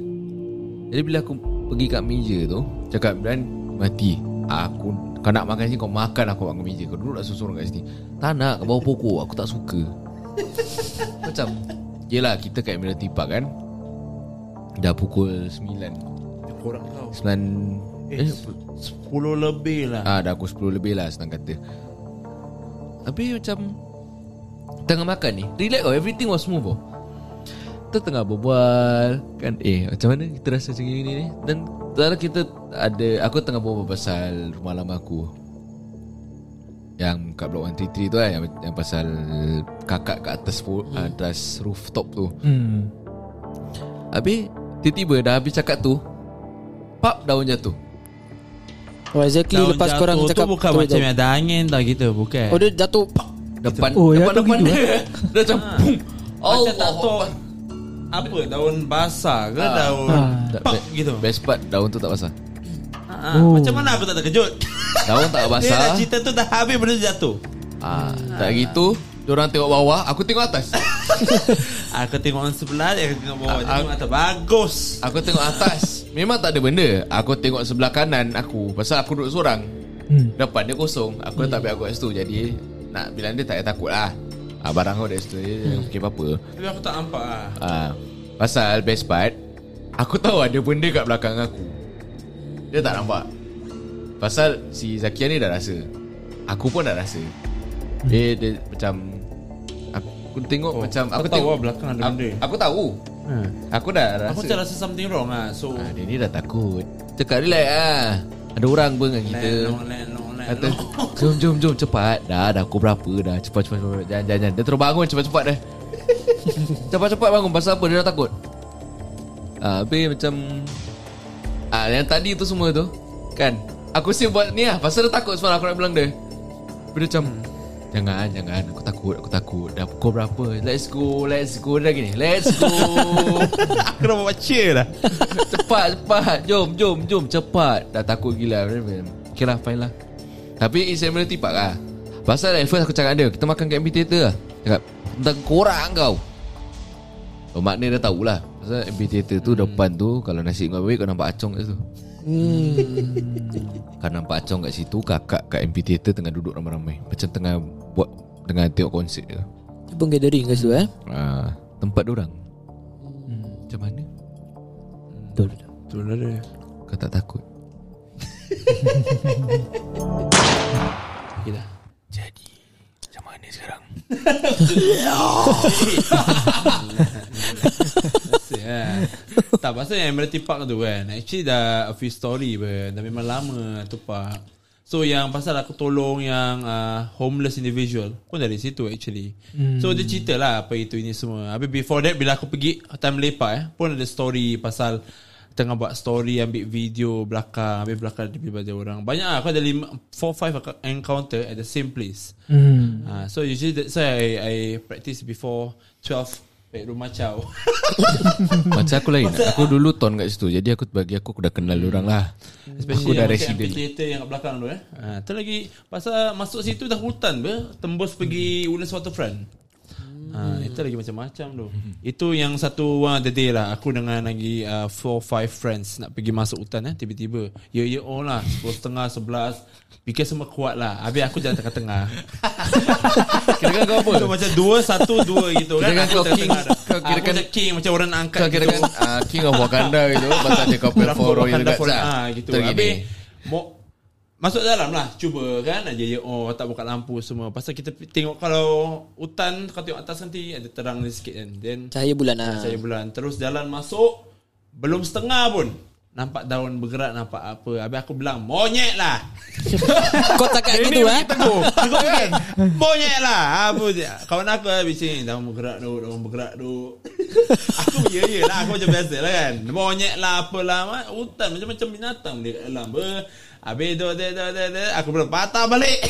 Jadi bila aku pergi kat meja tu Cakap Dan mati. Aku Kau nak makan sini Kau makan aku makan meja. Kau duduk lah seorang kat sini. Tak nak kat bawah pokok. Aku tak suka. Macam Yelah kita kat Admiralty Park kan. Dah pukul 9 Korang kau 9 Eh 10 lebih lah Ah dah pukul 10 lebih lah senang kata. Tapi macam tengah makan ni, relax oh, everything was smooth oh. Kita tengah berbual kan eh macam mana kita rasa macam gini ni dan Tadi kita ada Aku tengah berbual pasal Rumah lama aku Yang kat blok 133 tu kan Yang, yang pasal Kakak kat atas fo- Atas rooftop tu Hmm. Habis Tiba-tiba dah habis cakap tu Pap daun jatuh. Oh exactly Daun lepas jatuh korang tu cakap bukan tu macam jatuh. yang ada angin tau gitu Bukan. Oh dia jatuh. Pak. Depan Oh, Depan jatuh depan gitu, dia. Dia macam Macam tak Allah tahu Apa daun basah ke Ah. daun Tak, Pak be- gitu? Best part Daun tu tak basah. Ah, Oh. Macam mana aku tak terkejut? Daun tak Dia dah basah. cerita tu dah habis Benda tu jatuh. Ah, Tak gitu Diorang tengok bawah Aku tengok atas. Aku tengok orang sebelah Dia tengok bawah. Dia tengok atas. Bagus. Aku tengok atas. Memang tak ada benda. Aku tengok sebelah kanan aku Pasal aku duduk seorang. Hmm. Depan dia kosong. Aku letak beg aku kat situ. Jadi Nak bilang dia tak payah takut lah. Ah, Barang kau dari situ Dia jangan fikir apa-apa. Tapi aku tak nampak lah. Ah, Pasal best part Aku tahu ada benda kat belakang aku. Dia tak nampak. Pasal si Zakia ni dah rasa. Aku pun dah rasa. Dia, dia macam Aku tengok Oh, macam kau Aku tahu tengok lah belakang ada aku, benda. aku tahu. Hmm. Aku dah rasa Aku macam rasa something wrong lah So Ah, dia ni dah takut. Cakap relax lah. Ada orang pun dengan kita. No no Kata Jom jom jom cepat. Dah dah pukul berapa dah? Cepat cepat cepat Jangan jangan jangan. Dia terus bangun cepat cepat dah. Cepat cepat bangun. Pasal apa? Dia dah takut. Ah, Habis macam ah, Yang tadi tu semua tu Kan? Aku siap buat ni lah. Pasal dia takut semalam Aku nak bilang dia. Tapi dia macam Jangan jangan. Aku takut Aku takut. Dah pukul berapa? Let's go Let's go. Dia gini. Let's go. Aku dah buat dah. Cepat cepat. Jom jom jom. Cepat. Dah takut gila. Okay lah fine lah. Tapi it's Admiralty Park lah. Pasal at first aku cakap dia Kita makan kat amphitheater lah. Cakap Tentang korang kau. Oh, Makna dah tahulah. Pasal amphitheater tu depan tu Kalau nasi dengan baik Kau nampak acong kat situ. Kau nampak acong kat situ Kakak kat amphitheater Tengah duduk ramai-ramai. Macam tengah Buat Tengah tengok konsert je. Dia pun gathering kat situ eh? Ah, Tempat orang Macam mana? Betul. Tu lah dia. Kau tak takut? Dah. Jadi Macam mana sekarang? Kan Tak pasal yang Admiralty Park tu kan? Actually dah a few story pun Dah memang lama tu park So yang pasal aku tolong yang uh, homeless individual pun dari situ actually. Hmm. So dia cerita lah apa itu ini semua. Habis before that bila aku pergi time lepak eh pun ada story pasal tengah buat story ambil video belakang habis belakang ada banyak orang. Banyak lah aku ada 5 4 5 encounter at the same place. Hmm. Uh, so usually that's why I, I practice before 12 bedroom macam. Macam aku lain. Aku dulu ton kat situ. Jadi aku bagi aku Aku dah kenal orang lah. Aku dah resident. Amphitheater yang kat belakang tu eh. Ha, tu lagi pasal masuk situ dah hutan ber, tembus pergi Woodlands Waterfront. Ha, itu lagi macam-macam tu. Itu yang satu one of the day lah. Aku dengan lagi uh, four five friends nak pergi masuk hutan eh tiba-tiba. Ya ya oh lah. 10 setengah 11 Fikir semua kuat lah. Habis aku jalan tengah-tengah. Kira-kira kau apa? So macam dua Satu dua gitu kan? Kirakan Aku kau king- kau Aku kirakan- macam king Macam orang angkat Kau kira kan gitu. uh, King of Wakanda gitu. Pasal dia Wakanda for royal for- lah ah, gitu. Habis mo, Masuk dalam lah. Cuba kan Aja ya Oh tak buka lampu semua. Pasal kita tengok Kalau Hutan Kau tengok atas nanti Ada terang ni sikit kan. Then Cahaya bulan lah Saya bulan. Terus jalan masuk Belum setengah pun. Nampak daun bergerak Nampak apa. Habis aku bilang Monyet lah. Kau cakap gitu eh? Teguh Aku kan? Monyet lah. Apa je. Kawan aku lah bising Daun bergerak tu Daun bergerak tu Aku ya ya lah. Aku macam biasa lah kan. Monyet lah apalah. Hutan macam-macam binatang Dia kat dalam. Ber Habis tu tu tu tu tu Aku belum patah balik.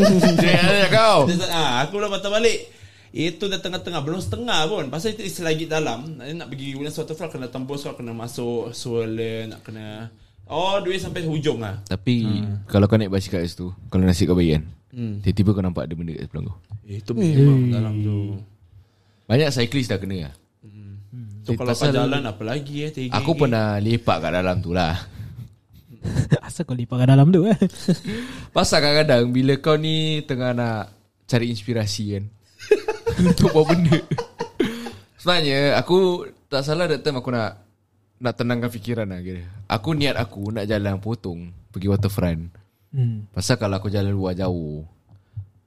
Dia kau ah, Aku belum patah balik. Itu dah tengah-tengah Belum setengah pun. Pasal itu selagi dalam. Nak nak pergi Woodlands Waterfront Kena tembus Kau kena masuk Swirler Nak kena the way sampai hujung lah. Tapi Kalau kau naik basikal kat situ Kalau nasib kau baik kan Hmm. Tiba-tiba kau nampak ada benda kat sebelah kau. Eh, Itu memang dalam tu. Banyak cyclist dah kena. Lah So kalau kau jalan apa lagi eh Aku pernah lepak kat dalam tu lah Asal kau lipat kat dalam tu eh? Pasal kadang-kadang Bila kau ni Tengah nak Cari inspirasi kan? Untuk buat benda. Sebenarnya Aku Tak salah that time aku nak Nak tenangkan fikiran lah kira. Aku niat aku Nak jalan potong Pergi waterfront. Hmm. Pasal kalau aku jalan luar jauh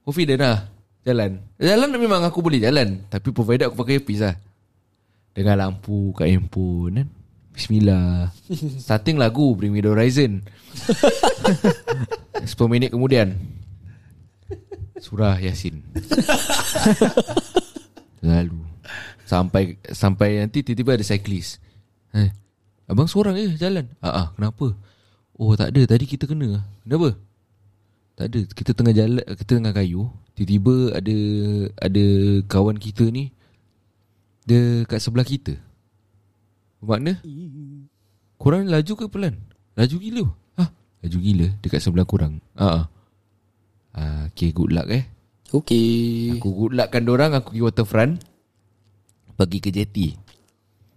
Confident lah Jalan. Jalan memang aku boleh jalan Tapi provided aku pakai earpiece lah. Dengan lampu kat handphone kan Bismillah. Starting lagu Bring Me The Horizon. 10 minit kemudian. Surah Yasin. Lalu. Sampai Sampai nanti tiba-tiba ada cyclist. Eh, Abang seorang je jalan. Ah, ah kenapa? Oh tak ada. Tadi kita kena. Kenapa? Tak ada. Kita tengah jalan Kita tengah kayu. Tiba-tiba ada Ada kawan kita ni Dia kat sebelah kita Bermakna Korang laju ke pelan? Laju gila. Hah Laju gila Dekat sebelah korang Ah, ah. ah Okay good luck eh. Okay. Aku good luckkan dorang Aku pergi waterfront Pergi ke jetty.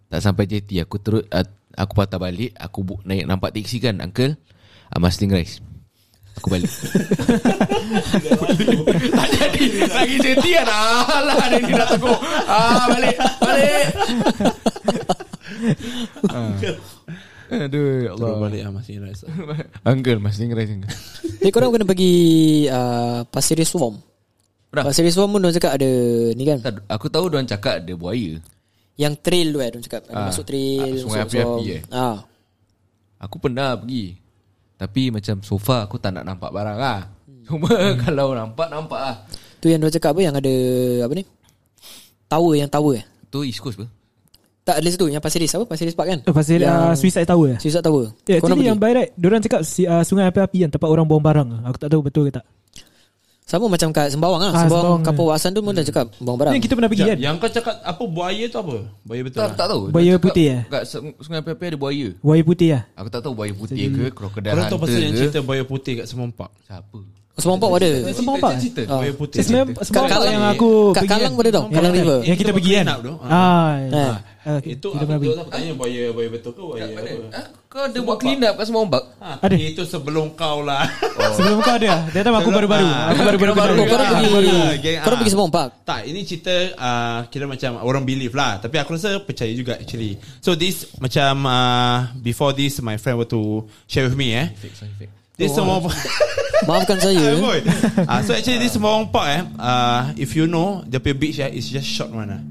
Tak sampai jetty Aku terus uh, Aku patah balik Aku bu- naik nampak teksi kan Uncle? Uh, Masling rice Aku balik. Tak jadi Lagi jetty kan? Alah yang nak tegur ah, Balik Balik. Aduh ya Allah. Terus balik lah masih rasa Uncle Masling rice uncle. Ni korang kena pergi uh, Pasir Ris Swarm. Dah. Pasir Ris Swarm pun Diorang cakap ada Ni kan? Tak, Aku tahu diorang cakap ada buaya. Yang trail tu eh Diorang cakap. Ada Ah. masuk trail Ah, sungai masuk api-api eh. ah. Aku pernah pergi. Tapi macam so far Aku tak nak nampak barang lah. Hmm. Cuma kalau nampak Nampak lah. Tu yang diorang cakap apa? Yang ada Apa ni? Tower yang tower eh? Tu East Coast apa Tak ada situ Yang Pasir Ris. Apa? Pasir Ris Park kan? Oh, Pasir uh, Suicide Tower eh? Suicide Tower. Ya, actually pergi? yang by right Diorang cakap si, uh, Sungai api-api yang Tempat orang buang barang. Aku tak tahu betul ke tak. Sama macam kat Sembawang lah. Ah, Sembawang Sembawang, Kampung ya. Wasan tu pun dah cakap Buang barang. Yang kita pernah pergi Sekejap, kan? Yang kau cakap Apa buaya tu apa? Buaya betul tak, lah tak tahu. Buaya cakap putih eh? Kat Sung- Sungai Api-Api ada buaya. Buaya putih lah Aku tak tahu buaya putih ke Krokodil Korang tahu hunter pasal yang ke. cerita buaya putih kat Semong Park. Siapa? Sembawang Park ada? Eh? Cerita Ah. Buaya putih. Sembawang Park Kalang- yang aku kat pergi Kalang kan? pun ada tau. Kalang River. Yang kita pergi kan. Ah, Eh. ah, okay. Itu Kita aku pergi tanya buaya buaya betul ke buaya apa Ah, Kau ada buat clean up kat semua ombak Ha, Ada. Itu sebelum kau lah Sebelum kau ada Dia tahu aku baru-baru ah. Aku baru-baru Ah, pergi baru. Geng, Korang ah. pergi Sembawang Park Tak, ini cerita uh, kira macam orang believe lah. Tapi aku rasa percaya juga actually. So this macam uh, before this my friend were to share with me eh. This semua Maafkan saya. Ah, so actually this Sembawang Park eh, uh, if you know the punya beach eh, is just short one lah.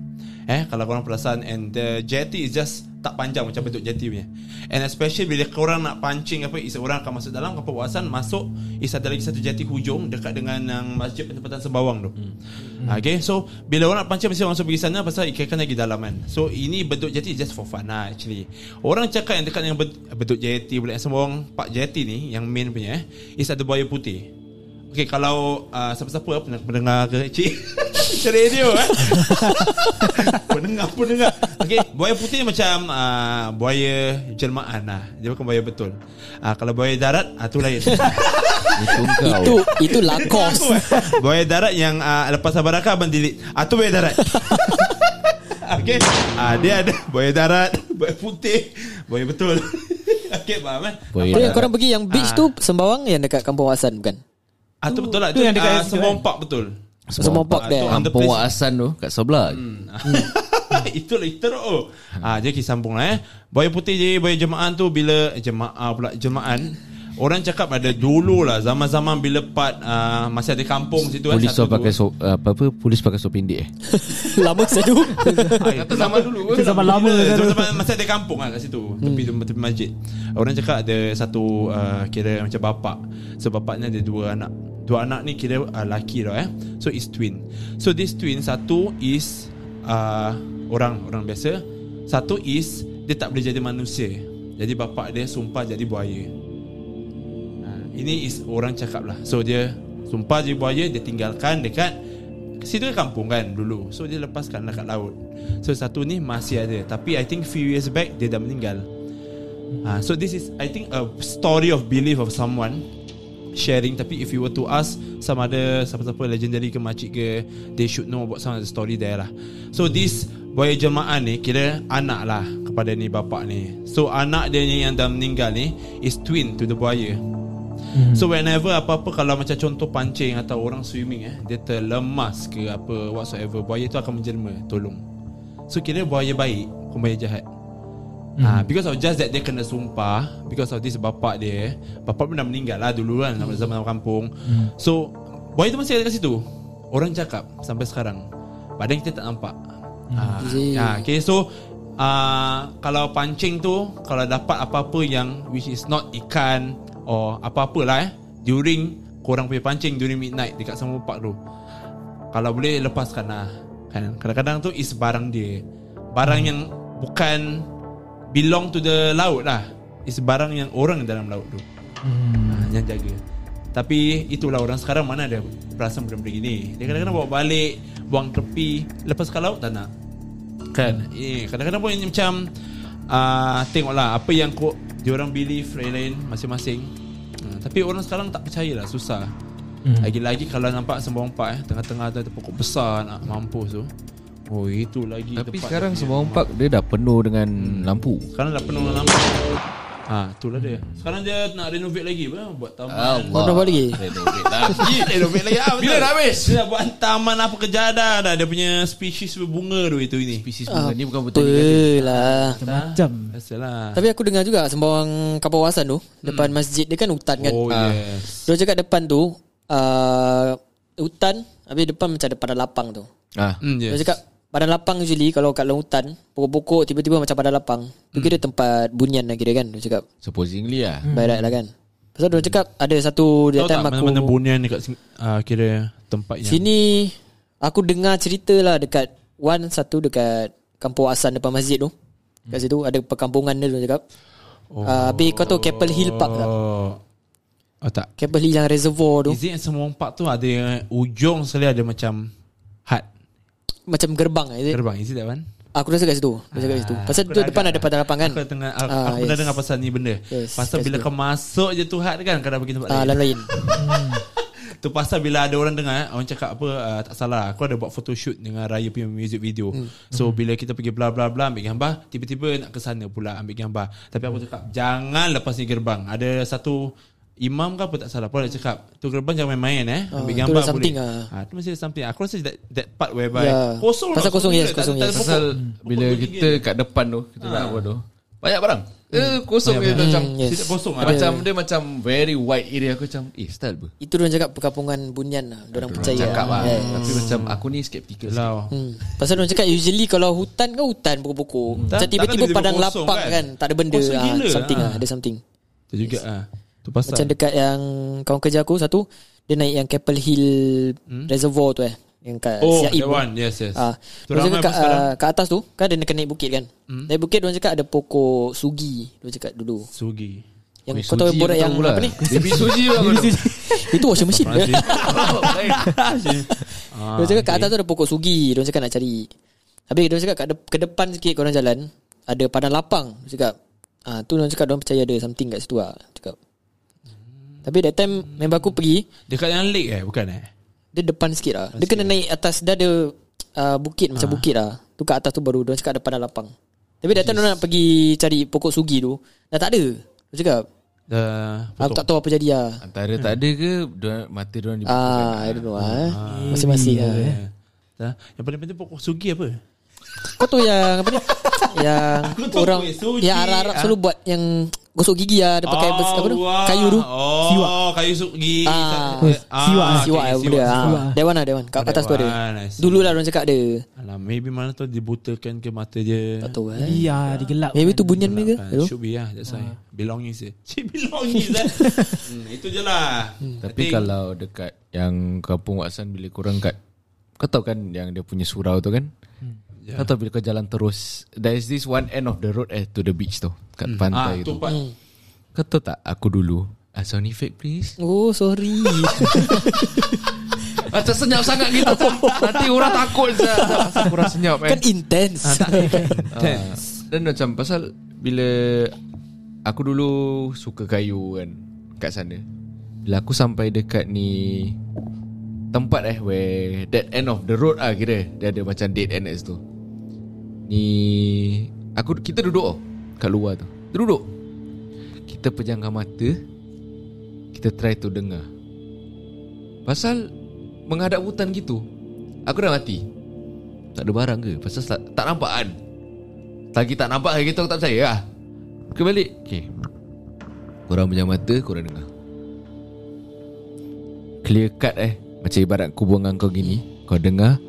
Eh, kalau korang perasan and the jetty is just tak panjang macam bentuk jetty punya. And especially bila korang nak pancing apa, is orang akan masuk dalam kapal wasan masuk is ada lagi satu jetty hujung dekat dengan yang masjid penempatan Sembawang tu. Hmm. Okay, so bila orang nak pancing mesti orang masuk pergi sana pasal ikan lagi dalam kan. So ini bentuk jetty just for fun lah actually. Orang cakap yang dekat yang bentuk, bentuk jetty pula yang Sembawang Park jetty ni yang main punya eh, is ada buaya putih. Okay kalau uh, siapa-siapa pernah mendengar ke cik radio eh. pendengar pendengar. Okay buaya putih macam uh, buaya jelmaan lah. Dia bukan buaya betul. Uh, kalau buaya darat ah tu lain. Itu kau Itu Itu lakos buaya darat yang uh, lepas sabaraka abang delete. Ah tu buaya darat. okay. Ah dia ada buaya darat, buaya putih, buaya betul. okay faham eh? Buaya darat. korang pergi yang beach Ah. tu Sembawang yang dekat Kampung Wasan bukan Ah tu betul lah. tu yang dekat situ, Sembawang? Park betul. Park Ah, tu on the Kampung place. Wak Asan tu Kat sebelah Itu lah itu oh. Ah jadi kita sambung lah eh. Buaya putih je buaya jemaah tu bila eh, jemaah pula jemaah Orang cakap ada dulu lah Zaman-zaman bila part uh, Masih ada kampung situ kan, Polis satu tu pakai so, apa apa? Polis pakai sop pendek eh. Lama satu Kata zaman dulu Itu zaman lama Bila, kan? Zaman-zaman masih ada kampung kan kat situ Tepi, tepi masjid. Orang cakap ada satu uh, Kira macam bapak. So bapaknya ada dua anak Dua anak ni kira uh, laki tau eh. So is twin. So this twin Satu is uh, Orang Orang biasa. Satu is Dia tak boleh jadi manusia. Jadi bapak dia sumpah jadi buaya. Uh, Ini is orang cakap lah. So dia Sumpah jadi buaya Dia tinggalkan dekat Situ kampung kan dulu. So dia lepaskan dekat laut. So satu ni masih ada. Tapi I think few years back Dia dah meninggal. Uh, So this is I think a story of belief of someone Sharing. Tapi if you were to ask Some other Siapa-siapa legendary ke makcik ke They should know about some of the story there lah. So this Buaya jemaah ni Kira anak lah Kepada ni bapak ni. So anak dia ni yang dah meninggal ni Is twin to the buaya. So whenever apa-apa Kalau macam contoh pancing Atau orang swimming eh Dia terlemas ke apa Whatsoever Buaya tu akan menjelma Tolong. So kira buaya baik Bukan buaya jahat Hmm. Ah, because of just that dia kena sumpah because of this bapak dia, bapak pun dah meninggal lah dulu kan zaman zaman kampung. Hmm. So buaya tu masih ada kat situ. Orang cakap sampai sekarang. Badan kita tak nampak. Ah, Is it? ah, okay so ah, kalau pancing tu kalau dapat apa-apa yang which is not ikan or apa-apalah eh during korang punya pancing during midnight dekat Sembawang Park tu. Kalau boleh lepaskan lah kan. Kadang-kadang tu is barang dia. Barang yang bukan belong to the laut lah. Is barang yang orang dalam laut tu. Hmm. yang jaga. Tapi itulah orang sekarang mana ada perasan benda-benda gini. Dia kadang-kadang bawa balik, buang tepi, lepas ke laut tak nak. Kan? Eh, kadang-kadang pun macam uh, tengoklah apa yang kau diorang believe lain-lain masing-masing. Uh, tapi orang sekarang tak percayalah, susah. Hmm. Lagi-lagi kalau nampak Sembawang Park eh, tengah-tengah tu ada pokok besar nak mampus tu. Oh, itu lagi Tapi tempat sekarang dia Sembawang Park Dia dah penuh dengan lampu sekarang dah penuh lama. Ha, itulah dia. Sekarang dia nak renovate lagi apa? Buat taman. Kau dah balik lagi Renovate lagi renovate lagi. Ah, Bila dah habis? Dia dah buat taman apa kejadah dah. Dia punya spesies berbunga tu itu ini. Spesies bunga ni bukan betul Apalah Macam Biasalah. Tapi aku dengar juga Sembawang kawasan tu Depan masjid dia kan hutan kan Oh Ah. yes. Dia cakap depan tu uh, Hutan Habis depan macam ada padang lapang tu Ah, Hmm, Dia yes. cakap Padang lapang usually Kalau kat dalam hutan Pokok-pokok tiba-tiba macam padang lapang. Tu kira tempat bunyian lah kira kan Dia cakap. Supposedly lah. By right lah kan. Pasal dia cakap Ada satu Dia Tahu tak aku mana-mana bunian dekat sing- ah, kira tempat yang Sini Aku dengar cerita lah Dekat One satu dekat Kampung Asan depan masjid tu. Kat situ ada perkampungan dia tu cakap. Oh. uh, Habis kau tahu Keppel Hill Park tak? Oh. Oh tak. Keppel Hill yang reservoir tu. Is it yang Sembawang Park tu? Ada yang ujung sekali ada macam Macam gerbang is it? terbang. Is it that one? Aku rasa kat situ Aku rasa kat situ Pasal Aku tu dah depan ada padang lapang kan Aku, tengah, aku, Ah, aku yes. dengar pasal ni benda Yes, Pasal bila situ. kau masuk je tu hut kan Kau dah pergi tempat Ah, lain lain-lain Tu pasal bila ada orang dengar eh, Orang cakap apa uh, Tak salah Aku ada buat photoshoot Dengan Raya punya music video Hmm. So bila kita pergi bla bla bla Ambil gambar Tiba-tiba nak ke sana pula Ambil gambar Tapi aku cakap Jangan lepas ni gerbang Ada satu Imam ke apa tak salah Pun dia cakap Tu gerbang jangan main-main eh Ah, Ambil gambar ada something boleh ah. ha, Tu masih ada something Aku rasa that, that part whereby Ya. Kosong Pasal tau, kosong, yes, kosong, yes. Pasal Pokok bila kita kat depan tu Kita nak apa tu Banyak barang Eh kosong tu macam Hmm, yes. Tidak kosong ah. Macam dia macam Very wide area Aku macam Eh style apa Itu dia cakap perkampungan bunyan lah Diorang percaya Cakap lah Yes. Tapi macam Aku ni skeptical sikit. Lah. Hmm. Pasal dia cakap usually kalau hutan kan hutan pokok-pokok. Tak- Macam tiba-tiba padang lapang kan? kan. Tak ada benda. Kosong Ah, gila, something ah. ah. Ada something. Itu juga ah. Tu pasal Macam dekat yang kawan kerja aku satu dia naik yang Keppel Hill Reservoir tu eh. Yang kat Oh Siak that Im. one Yes yes Ah, Tu dia ramai cakap kat, ah, kat atas tu kan ada kena naik bukit kan. Naik bukit dia cakap ada pokok sugi. Dia cakap dulu. Sugi Yang Weh, kau tahu borak yang lah. apa ni? Baby suji lah. Itu washing machine. Ah, Dia cakap kat atas tu ada pokok sugi Dia cakap nak cari Habis dia cakap kat de- ke depan sikit korang jalan Ada padang lapang Dia cakap ah, Tu dia cakap Dia percaya ada something kat situ lah Dia Cakap Tapi that time Member aku pergi Dekat yang lake eh? Bukan eh? Dia depan sikit lah. Dia kena naik atas Dia ada uh, Bukit macam bukit lah. Tu kat atas tu baru Dia cakap ada padang lapang. Tapi that time dia nak pergi Cari pokok sugi tu Dah tak ada. Dia cakap Dah Aku tak tahu apa jadi lah. Antara tak ada ke dia- Mata dia orang Ah, I don't know ah. Masing-masing ah. Dah. Yang paling penting pokok sugi apa? Kau tahu yang apa ni? yang orang suji. yang Arab-Arab Ah. selalu buat yang gosok gigi lah Dia pakai bes, apa tu wah. Kayu tu Oh Siwak. Kayu su- gigi Ah, siwak, okay, Siwak lah benda ah. siwak. That one lah one Kat atas tu ada see. Dulu lah orang cakap ada Alah, maybe mana tu dibutakan ke mata dia. Tak tahu eh Iya digelap Maybe tu bunyian mereka Kan, should be lah That's why Belonging je Cik belonging je hmm, Itu je lah Tapi kalau dekat yang kampung Waksan bila korang kat kau tahu kan yang dia punya surau tu kan? Kau tahu bila kau jalan terus There is this one end of the road eh to the beach tu Kat ah, pantai tu. tu part. Kau tahu tak aku dulu ah, Sony fake please? Oh sorry. Macam senyap sangat gitu. Nanti orang takut Asal kurang senyap eh. Kan intense. Tense Dan macam pasal Bila Aku dulu Suka kayu kan Kat sana. Bila aku sampai dekat ni Tempat eh Where That end of the road ah kira Dia ada macam dead end situ Ni Aku Kita duduk oh, Kat luar tu. Kita duduk. Kita pejamkan mata Kita try to dengar. Pasal Menghadap hutan gitu Aku dah mati. Tak ada barang ke? Pasal tak, tak nampak kan? Lagi tak nampak lagi tu aku tak percaya lah. Ke balik. Okay. Korang punya mata Korang dengar. Clear cut eh. Macam ibarat aku buang kau gini. Kau dengar.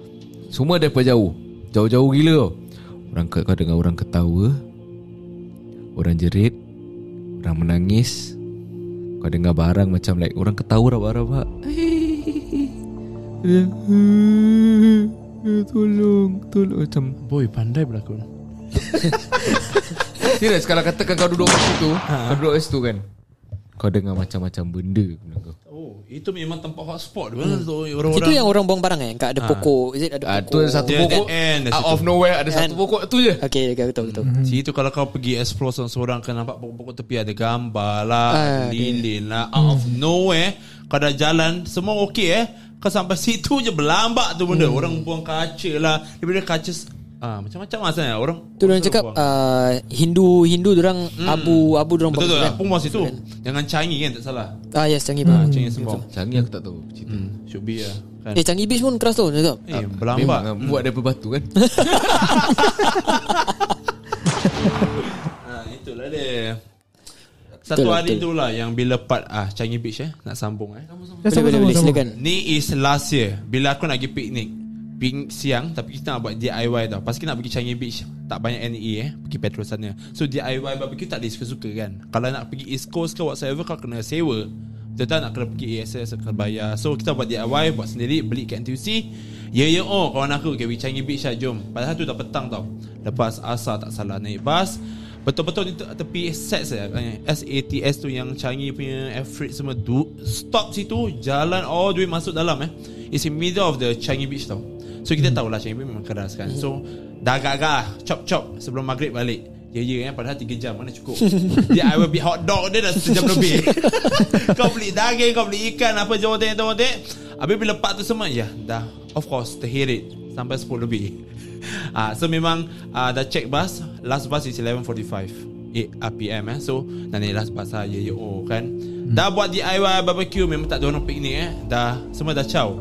Semua daripada jauh Jauh-jauh gila tau orang, Kau dengar orang ketawa Orang jerit Orang menangis Kau dengar barang macam like Orang ketawa rabak-rabak Tolong Tolong. Macam Boy pandai berlakon. Serius kalau katakan kau duduk kat situ Kau duduk kat situ kan Kau dengar macam-macam benda benda kau. Itu memang tempat hotspot tu hmm. Orang-orang Itu yang orang buang barang eh? Kat ada pokok. Is it ada Ah, pokok? tu ada satu Dia pokok. end Out situ. of nowhere Ada satu Kan? pokok tu je. Okay okay betul betul. Situ kalau kau pergi explore seorang-seorang Kau nampak pokok-pokok tepi Ada gambar lah Ah, lilin lah. Out of nowhere Kau dah jalan Semua okey eh? Kau sampai situ je Berlambak tu benda. Orang buang kaca lah. Daripada kaca Ah, macam-macam lah sebenarnya Orang Tu orang cakap uh, Hindu Hindu orang Abu Abu orang Betul tu buang lah Pun buang situ. Jangan Changi kan? Tak salah. Ah yes Changi Ah, Beach Changi sembang Canggih aku tak tahu cerita. Hmm, should be lah kan. Eh Changi Beach pun keras tu cakap. Eh, Memang lah, Buat daripada batu kan? Ah, itulah dia. Satu Betul, hari betul. tu lah yang bila part ah Changi Beach eh nak sambung eh. Ya, Boleh boleh boleh silakan. Ni is last year. Bila aku nak pergi piknik. Ping siang tapi kita nak buat DIY tau. Pas kita nak pergi Changi Beach tak banyak NE eh pergi petrol sana. So DIY barbecue tak ada suka-suka kan. Kalau nak pergi East Coast ke whatsoever kau kena sewa. Betul tak nak kena pergi ASS kena bayar. So kita buat DIY buat sendiri beli kat NTUC. Ya ya oh kawan aku okay, we Changi Beach lah jom. Padahal tu dah petang tau. Lepas asar tak salah naik bas Betul-betul di te- tepi SATS ya, SATS tu yang Changi punya air freight semua du, Stop situ Jalan all the way masuk dalam eh It's in middle of the Changi Beach tau So kita tahulah Changi Beach memang keras kan. So dah agak-agak Chop-chop sebelum maghrib balik. Ya ya eh Padahal 3 jam Mana cukup? Dia I will be hot dog Dia dah sejam lebih. Kau beli daging Kau beli ikan Apa jotek-jotek Habis bila part tu semua Ya dah Of course terhirit Sampai 10 lebih. Ah, so memang uh, dah check bus Last bus is 11.45 8 PM eh. So dah naik last bus lah Ya ya oh kan. Dah buat DIY barbecue Memang tak ada orang piknik eh. Dah Semua dah caw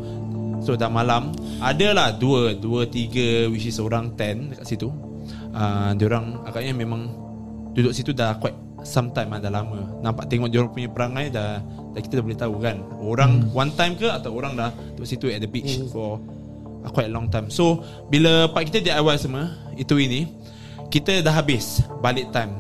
So dah malam. Adalah dua Dua tiga Which is orang 10 Dekat situ. Uh, Diorang agaknya memang Duduk situ dah quite Sometime lah, dah lama. Nampak tengok diorang punya perangai Dah, dah kita dah boleh tahu kan. Orang one time ke Atau orang dah Duduk situ at the beach For uh, quite a long time. So Bila part kita DIY semua Itu ini Kita dah habis Balik time.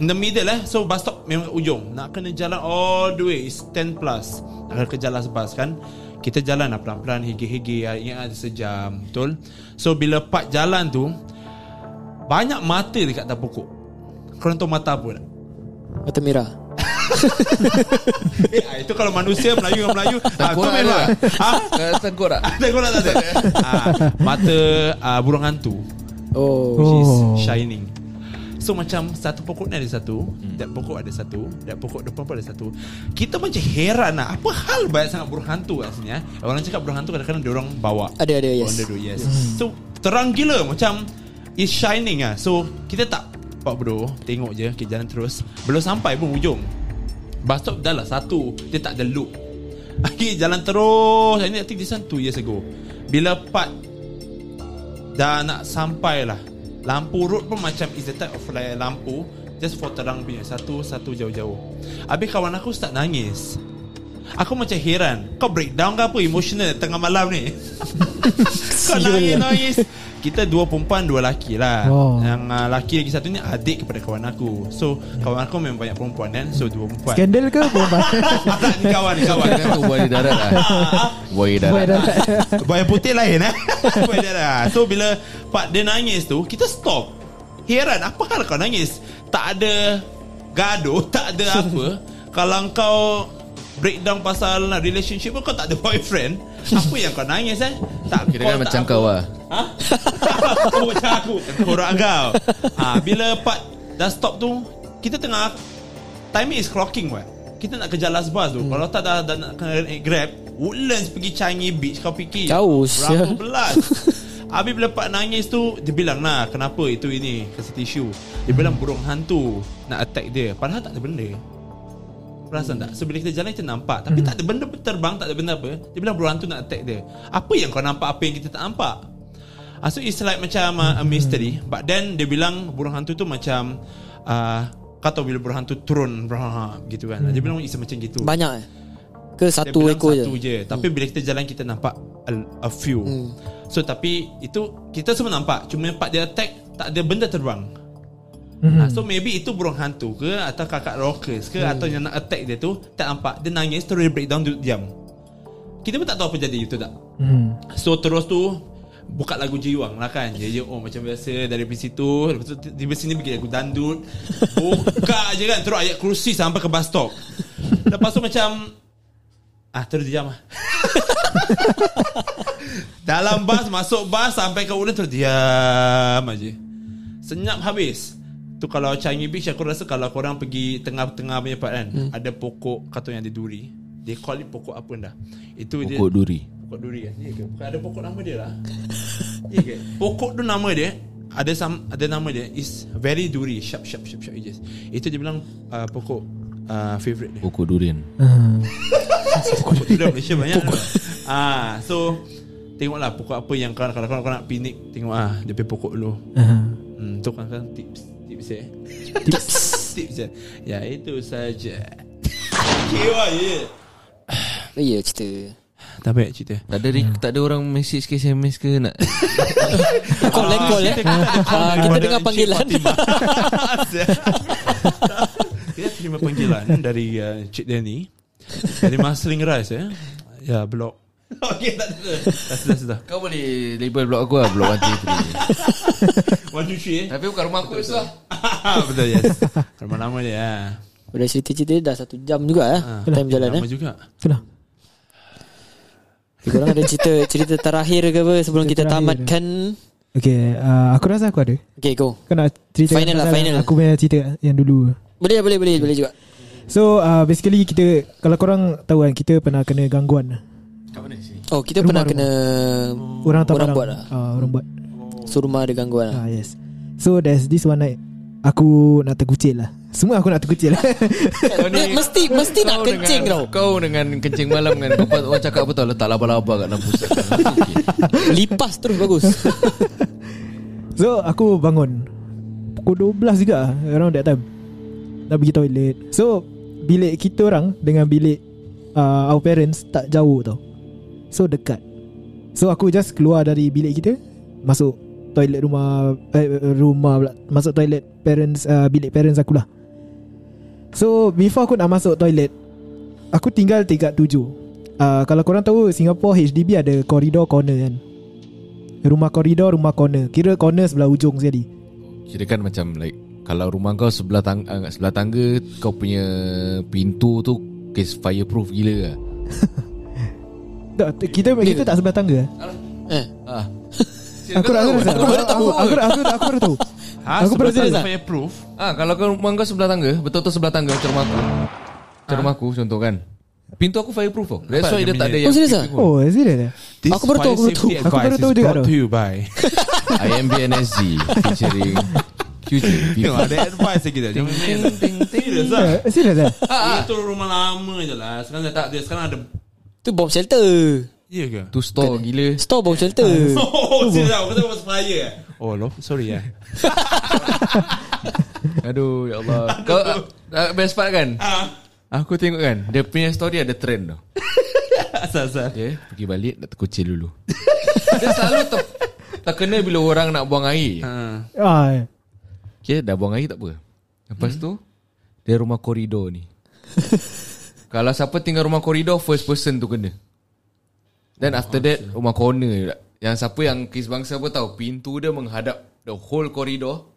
In the middle eh So bus stop memang ujung. Nak kena jalan all the way It's 10 plus. Nak kena kerja last bus kan Kita jalan lah pelan-pelan Higi-higi Ingat ada sejam Betul? So bila part jalan tu Banyak mata dekat atas pokok. Korang tahu mata apa tak? Mata merah. Eh, itu kalau manusia Melayu dengan Melayu. Ah, Tengkorak ah, Tengok tak? Tengkorak tak ada ah, Mata ah, burung hantu. Oh. Which is Oh. shining So macam Satu pokok ni ada satu Dat pokok ada satu Dat pokok depan pun ada satu. Kita macam heran lah Apa hal banyak sangat burung hantu kat sini eh? Orang cakap burung hantu Kadang-kadang dia orang bawa. Ada ada yes. Orang duduk yes. So terang gila Macam It's shining lah So kita tak Pak bro Tengok je Kita jalan terus. Belum sampai pun ujung. Bus stop dah lah satu. Dia tak ada loop. Okay jalan terus. Ini I think this one 2 years ago. Bila part Dah nak sampai lah Lampu road pun macam Is the type of like lampu Just for terang punya Satu-satu jauh-jauh. Habis kawan aku start nangis Aku macam heran. Kau breakdown ke apa? Emotional tengah malam ni. Kau nangis-nangis. Kita dua perempuan Dua laki lah. Oh. Yang uh, laki lagi satu ni Adik kepada kawan aku. So kawan aku memang banyak perempuan kan? So dua perempuan. Skandal ke perempuan Tak ni kawan ni kawan. Tu buaya darat lah. Buaya Buaya darat. Darat. Buaya putih lain eh? Buaya darah So bila Pak dia nangis tu Kita stop. Heran Apa hal kau nangis? Tak ada Gaduh Tak ada apa. Kalau kau Breakdown pasal Relationship pun Kau tak ada boyfriend. Apa yang kau nangis eh? Tak, Kira kan macam kau lah. Ha? Kau macam aku Korang kau ha, Bila part Dah stop tu Kita tengah Timing is clocking what Kita nak kerja last bus tu. Hmm. Kalau tak dah, dah nak kena grab Woodlands pergi Changi Beach Kau fikir. Jauh, Berapa sial. belas? Habis bila part nangis tu Dia bilang lah Kenapa itu ini? Kasih tisu. Dia bilang burung hantu Nak attack dia. Padahal tak ada benda Perasan tak? So bila kita jalan kita nampak. Tapi tak ada benda terbang Tak ada benda apa. Dia bilang burung hantu nak attack dia. Apa yang kau nampak Apa yang kita tak nampak? Ah, so it's like macam uh, a mystery. But then dia bilang burung hantu tu macam uh, Kau tahu bila burung hantu turun brah, gitu kan. Dia bilang it's macam gitu. Banyak eh? Ke satu ekor satu je. Je Tapi bila kita jalan kita nampak a, a few. So tapi itu kita semua nampak. Cuma part dia attack Tak ada benda terbang Mhm. Ah, So maybe itu burung hantu ke Atau kakak rockers ke Atau yang nak attack dia tu Tak nampak. Dia nangis terus dia breakdown duduk diam. Kita pun tak tahu apa jadi itu tak? Hmm. So terus tu Buka lagu Jiwang lah kan. Dia je oh macam biasa Dari situ Lepas tu tiba sini pergi lagu dandut. Buka je kan Terus ayat kerusi sampai ke bus stop. Lepas tu macam Ah terus diam lah. Dalam bas Masuk bas Sampai ke Ulan terus diam aja Senyap habis Tu kalau Changi Beach Aku rasa kalau korang pergi Tengah-tengah punya part kan hmm. Ada pokok Kata yang ada duri They call it pokok apa dah Itu dia Pokok duri Pokok duri kan Ya ke? Bukan ada pokok nama dia lah Ya ke? Pokok tu nama dia ada sam, ada nama dia is very duri sharp sharp sharp sharp edges. Itu dia bilang uh, pokok uh, favorite dia. Pokok durian Ah. Pokok dah Malaysia banyak. Pokok. Ah, so tengoklah pokok apa yang kau kalau kau nak piknik tengok ah dia pokok dulu. Ah. Hmm, tu kan kan tips tips eh. Tips. tips eh. Ya itu saja. Kewa ye. Oh, Ya cerita Tak baik cerita. Tak ada, re- tak ada orang message ke SMS ke nak Call eh call eh Ah, Kita dengar panggilan Kita terima panggilan dari uh, Cik Danny Dari Marceling Rice eh Ya blog Okay tak ada. Dah sudah sudah. Kau boleh label blog aku lah Blog 123 One two three eh? Tapi bukan rumah aku tu lah Betul. Yes. Rumah lama dia ha. Dah cerita-cerita dah satu jam juga eh Ha, Time jalan eh. Lama juga. Itulah. Okay, Korang ada cerita Cerita terakhir ke apa Sebelum Cerita kita terakhir. tamatkan? Okay uh, Aku rasa aku ada. Okay go. Kau nak cerita Final lah, final. Aku punya cerita yang dulu. Boleh boleh boleh Boleh juga. So uh, basically kita Kalau korang tahu kan Kita pernah kena gangguan Kat mana sini? Oh kita Rumah, pernah kena Orang tak Orang barang. buat lah. Uh, Orang buat. So rumah ada gangguan lah. Ah, Yes. So there's this one night Aku nak terkucil lah. Semua aku nak terkucil. Dia Mesti Mesti nak kencing tau. Kau dengan kencing malam kan Kau buat- orang cakap apa tau Letak laba-laba kat dalam pusat. Okay. Lipas terus bagus. So aku bangun Pukul 12 juga lah, Around that time. Nak pergi toilet. So Bilik kita orang Dengan bilik uh, Our parents Tak jauh tau So dekat. So aku just keluar dari bilik kita Masuk toilet rumah eh, Rumah pula. Masuk toilet parents uh, Bilik parents aku lah. So before aku nak masuk toilet Aku tinggal tingkat tujuh. Uh, Kalau korang tahu Singapore HDB ada koridor corner kan? Rumah koridor Rumah corner. Kira corner sebelah ujung sekali. Kira kan macam like Kalau rumah kau sebelah tangga, uh, sebelah tangga Kau punya pintu tu Case fireproof gila lah tak, t- Kita kita tak sebelah tangga. Eh. Ah. Aku aku rasa Aku baru tahu. Aku aku aku baru tahu. Ha, Aku sebab perasan. saya fireproof ah, Kalau kau rumah kau sebelah tangga Betul-betul sebelah tangga Macam rumah aku. Macam rumah aku contoh kan Pintu aku fireproof tau. That's why dia tak ada yang Oh, serius ah? Oh serius This Aku baru tahu, aku baru tahu. Aku baru tahu juga brought to you by IMBNSG Featuring QJ Tengok ada advice lagi main Serius lah Eh, Serius eh? Itu rumah lama je lah. Sekarang dah tak ada. Sekarang ada Tu bom shelter. Ya ke? Tu store gila. Store bom shelter. Oh, serius lah. Pasal fire eh? Oh, lo, sorry ya. Aduh ya Allah. Kau uh, Best part kan? Aku tengok kan Dia punya story ada trend tau Asal-asal. Dia pergi balik Nak terkucil dulu. Dia selalu ter, terkena Bila orang nak buang air. Ha. Ah, Okay dah buang air tak apa. Lepas tu Dia rumah koridor ni Kalau siapa tinggal rumah koridor First person tu kena Then after that Rumah corner juga Yang siapa yang Kes bangsa pun tahu Pintu dia menghadap The whole corridor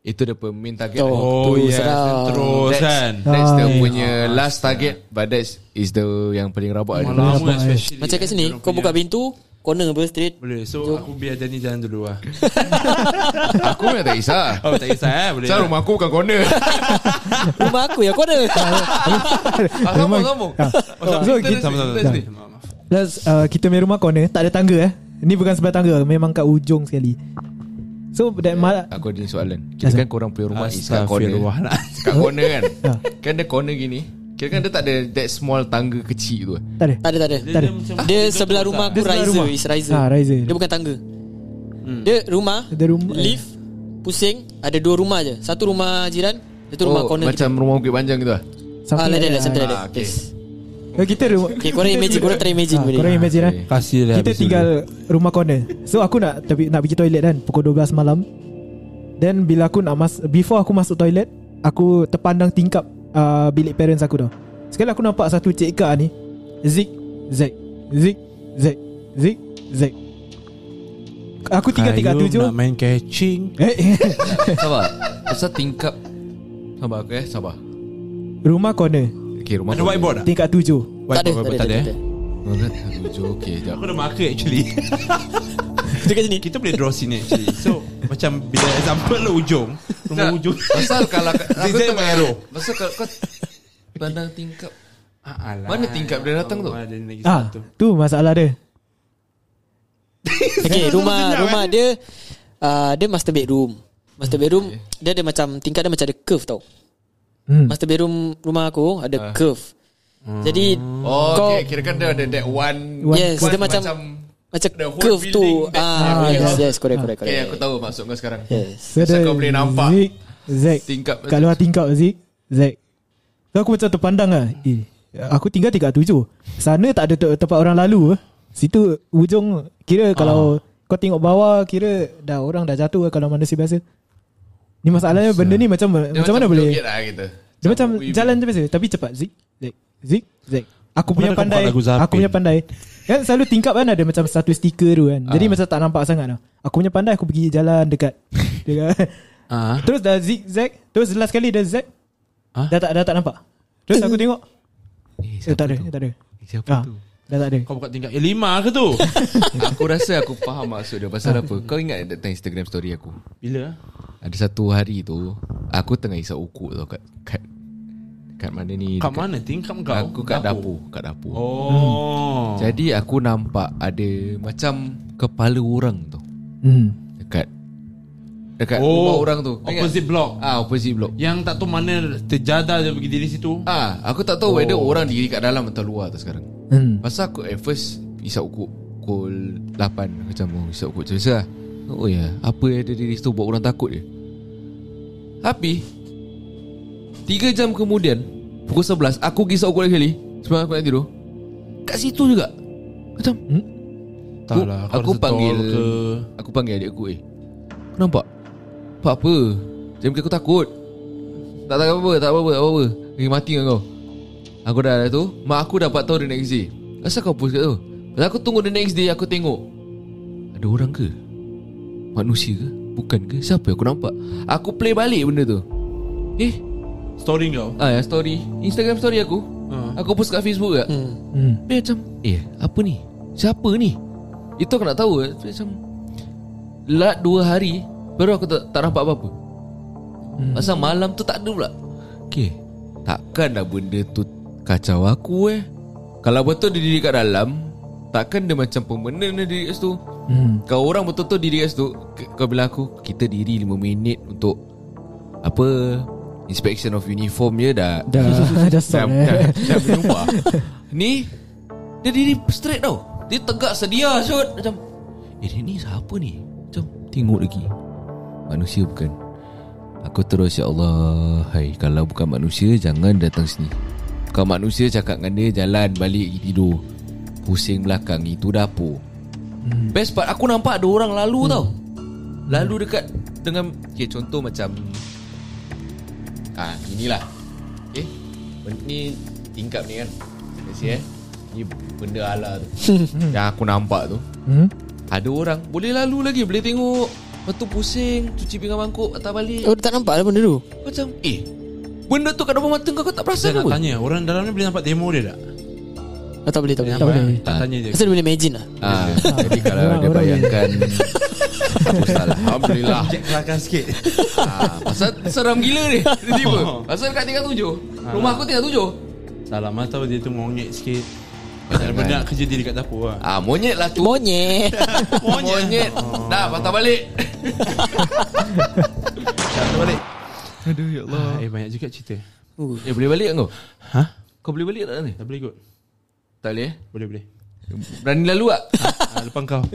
Itu dia punya main target Oh, Oh, yes. sedap. Terus That's, kan. that's the Ah, punya last target But that is the Yang paling rabak ada. Lama especially. Macam kat kan, sini Kau buka pintu Corner apa straight Boleh. So aku biar Danny jalan dulu lah. Aku memang tak kisah Oh tak kisah eh. Boleh. Sebab rumah aku bukan corner Rumah aku yang corner ah, Sambung sambung Ah. Oh, So, kita kita- kita sini. Maaf. Let's, uh, kita punya rumah corner Tak ada tangga eh Ni bukan sebelah tangga Memang kat ujung sekali So that mal- Aku ada soalan Kira kan korang punya rumah is kat corner Astaghfirullahaladzim. Kat corner kan Ha. Kan dia corner gini Kira kan dia tak ada That small tangga kecil tu Tak ada Tak ada tak ada Tak ada. macam- Dia sebelah rumah aku Dia sebelah riser rumah. is riser. Ah, riser. Dia bukan tangga Dia rumah Ada rumah eh. Lift Pusing Ada dua rumah je Satu rumah jiran Satu rumah Oh corner macam rumah Bukit Panjang gitu lah Ah, like that, like something like Ah, that. okay. Yes. Oh, kita rumah Okay, korang imagine, korang try imagine Ah, boleh. Korang imagine eh okay. Kasih lah Kita tinggal rumah corner So aku nak tapi nak pergi toilet kan Pukul 12 malam Then bila aku nak mas Before aku masuk toilet Aku terpandang tingkap uh, Bilik parents aku tau Sekali aku nampak satu cik Ika ni Zik Zek Zik Zek Zik Zek Aku tinggal tingkat Kayu tujuh. nak main catching. Eh. Sabar. Pasal tingkap. Sabar aku eh. Sabar. Rumah corner. Okay rumah Ada whiteboard tak? Tingkat tujuh. Tak ada, Whiteboard tak ada, tak ada, tak eh? ada. Rumah tujuh Okay jap Aku dah marker actually Kita kat sini. Kita boleh draw sini actually So Macam bila example lah ujung Rumah Tak, ujung Pasal kalau Aku Zigzag tengok arrow. Pasal kalau kau Pandang tingkap Ah, alah. Mana tingkap dia datang tu? Oh, Ada lagi Ah, satu tu masalah dia. Okay, rumah rumah dia uh, dia master bedroom. Master bedroom dia ada macam tingkat dia macam ada curve tau. Hmm. Master bedroom rumah aku ada curve. Jadi Oh kau okay Kira kan dia ada that one yes one dia macam macam the whole curve tu. Ah, Ah, yes, yes. yes, correct, correct, Okay correct. aku tahu maksud kau sekarang. Yes. So kau boleh nampak Zik Zek Tingkap Kat luar tingkap Zik Zek So aku macam terpandang lah. Eh Aku tinggal tingkat tujuh. Sana tak ada te- tempat orang lalu. Situ ujung Kira kalau Kau tengok bawah Kira Dah orang dah jatuh eh, Kalau manusia biasa. Ni masalahnya Benda ni macam Dia Macam mana boleh? lah kita Dia macam jalan je biasa. Tapi cepat Zik. Zik Zek Aku punya pandai? Aku punya pandai Kan selalu tingkap kan Ada macam satu stiker tu kan. Jadi Ah. macam tak nampak sangat lah Aku punya pandai Aku pergi jalan dekat. Dekat Ah. Terus dah zigzag Terus last kali dah zag Ah? Dah tak dah tak nampak. Terus aku tengok. Eh, Eh tak ada tu? eh, Tak ada. Eh, Siapa ah, tu? Dah tak ada. Kau buka tingkat Eh lima ke tu? Aku rasa aku faham maksud dia. Pasal apa? Kau ingat that time Instagram story aku? Bila? Ada satu hari tu Aku tengah isap ukuk tau Kat Kat, kat mana ni Kat dekat- mana tingkap kau Aku kat dapur Kat dapur Oh Jadi aku nampak Ada Macam Kepala orang tu hmm. Dekat Dekat Oh, rumah orang tu Kau ingat? Opposite block Ah opposite block Yang tak tahu mana Terjadah dia pergi diri situ Ah, aku tak tahu oh. whether orang diri kat dalam atau luar tu sekarang. Hmm. Pasal aku at first isap ukuk pukul 8 macam oh, isap macam biasa lah. Oh ya, yeah. apa yang ada diri situ buat orang takut je. Tapi 3 jam kemudian pukul 11 aku pergi ukuk lagi kali sebelum aku nak tidur. Kat situ juga. Macam hmm? Tak lah aku rasa panggil ke? Aku panggil adik aku eh. Kau nampak? Pak apa? Jangan aku takut. Tak tak apa-apa Tak apa-apa Tak apa-apa. Lagi mati dengan kau. Aku dah dah tu Mak aku dapat tahu the next day Asal kau post kat tu? Pasal aku tunggu the next day Aku tengok. Ada orang ke? Manusia ke? Bukan ke? Siapa yang aku nampak? Aku play balik benda tu. Eh Story kau ah, yang story Instagram story aku Ah. Aku post kat Facebook ke Hmm. Hmm. Dia macam Eh apa ni Siapa ni Itu aku nak tahu eh. Dia Macam Lat dua hari Baru aku tak, tak nampak apa-apa hmm. Pasal malam tu tak ada pula Okay Takkan dah benda tu Kacau aku eh Kalau betul dia diri kat dalam Takkan dia macam permanent dia diri kat situ Hmm. Kalau orang betul-betul diri kat situ k- Kau bilang aku Kita diri 5 minit untuk Apa Inspection of uniform je dah Dah Dah Dah, stop dah, eh. dah berubah. Ni Dia diri straight tau. Dia tegak sedia Syut Macam Eh dia ni siapa ni? Macam tengok lagi. Manusia bukan. Aku terus Ya Allah Hai Kalau bukan manusia Jangan datang sini. Kau manusia cakap dengan dia Jalan balik tidur. Pusing belakang Itu dapur. Hmm. Best part Aku nampak ada orang lalu hmm. tau. Lalu dekat Dengan okay, Contoh macam Ah, inilah. Okay Ben- Ni Tingkap ni kan? Terima eh? Ni benda ala tu. Yang aku nampak tu. Hmm? Ada orang Boleh lalu lagi. Boleh tengok. Lepas tu pusing Cuci pinggan mangkuk Atas balik. Oh tak nampak lah benda tu? Macam Eh Benda tu kat depan mata kau Kau tak perasan Saya nak apa? tanya Orang dalam ni boleh nampak demo dia tak? Oh, Tak boleh tak boleh. Nampak, boleh. eh? Tak tanya je. Asal dia boleh imagine lah. Ah, Jadi kalau dia bayangkan Alhamdulillah. Jack kelakar sikit. Ah, Pasal seram gila ni Tiba-tiba. Pasal kat tingkat tujuh. Rumah aku tingkat tujuh. Salah Mas tahu dia tu monyet sikit. Banyak benda nak kerja diri kat dapur lah. Ah Monyet lah tu. Monyet. Monyet. Dah patah balik. Tak balik. Aduh ya Allah. Eh banyak juga cerita. Uh. Eh boleh balik tak kau? Hah? Kau boleh balik tak ni? Tak boleh kot Tak boleh? Eh? Boleh boleh. Berani lalu tak? ah, Depan kau.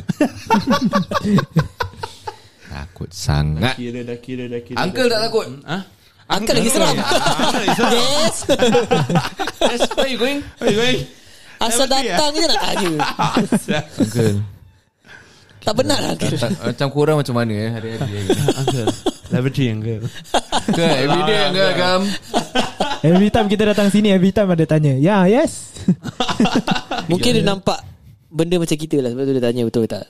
Takut sangat. Kira dah kira dah kira. Uncle tak takut? Hah? Angkat lagi seram. Yes. Yes, where you going? Hey, wait. Asal datang je nak tanya. Uncle Tak benar lah Macam korang macam mana eh Hari-hari Uncle. 3 uncle. Ke everyday Uncle Agam? Every time kita datang sini Every time ada tanya Ya yes? Mungkin dia nampak Benda macam kita lah Sebab tu dia tanya betul tak?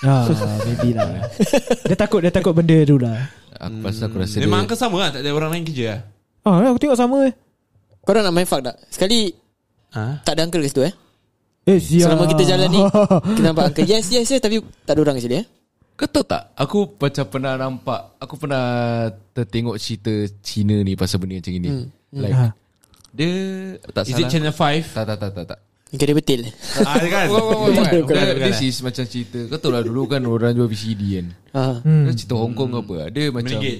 Ah, Maybe lah. Dia takut Dia takut benda tu lah. Aku pasal aku rasa Memang uncle sama lah Tak ada orang lain kerja lah. Ah, aku tengok sama eh. Korang nak main fuck tak? Sekali Ha? Tak ada uncle kat situ eh Eh siap Selama kita jalan ni Kita nampak uncle Yes yes yes Tapi tak ada orang kat sini eh Kau tahu tak Aku macam pernah nampak Aku pernah Tertengok cerita Cina ni Pasal benda macam ni Like Ha. Dia Tak Is it salah channel 5? Tak tak tak tak tak dia betul Ah, kan? This is macam cerita Kau tahu lah dulu kan Orang jual VCD kan ha. Hmm. Cerita Hong Kong ke apa Dia macam Ringgit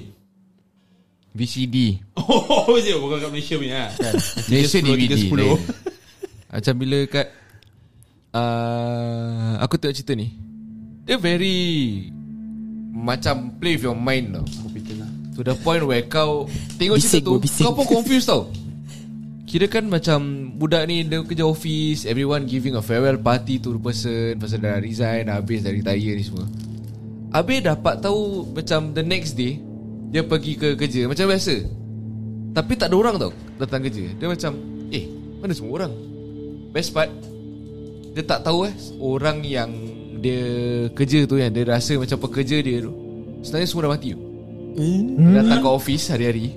VCD Oh je Bukan kat Malaysia punya kan? Malaysia 310, DVD 310. lain. Macam bila kat uh, Aku tengok cerita ni. Dia very Macam play with your mind tau. Lah. To the point where kau Tengok Bising cerita tu bising. Kau pun confused tau. Kira kan macam Budak ni Dia kerja office Everyone giving a farewell party To the person Pasal dah resign Dah habis dah retire ni semua. Habis dapat tahu Macam the next day Dia pergi ke kerja Macam biasa. Tapi tak ada orang tau Datang kerja. Dia macam Eh mana semua orang? Best part Dia tak tahu eh. Orang yang Dia kerja tu Yang dia rasa macam pekerja dia tu Sebenarnya semua dah mati tu. Hmm. dia datang ke office hari-hari.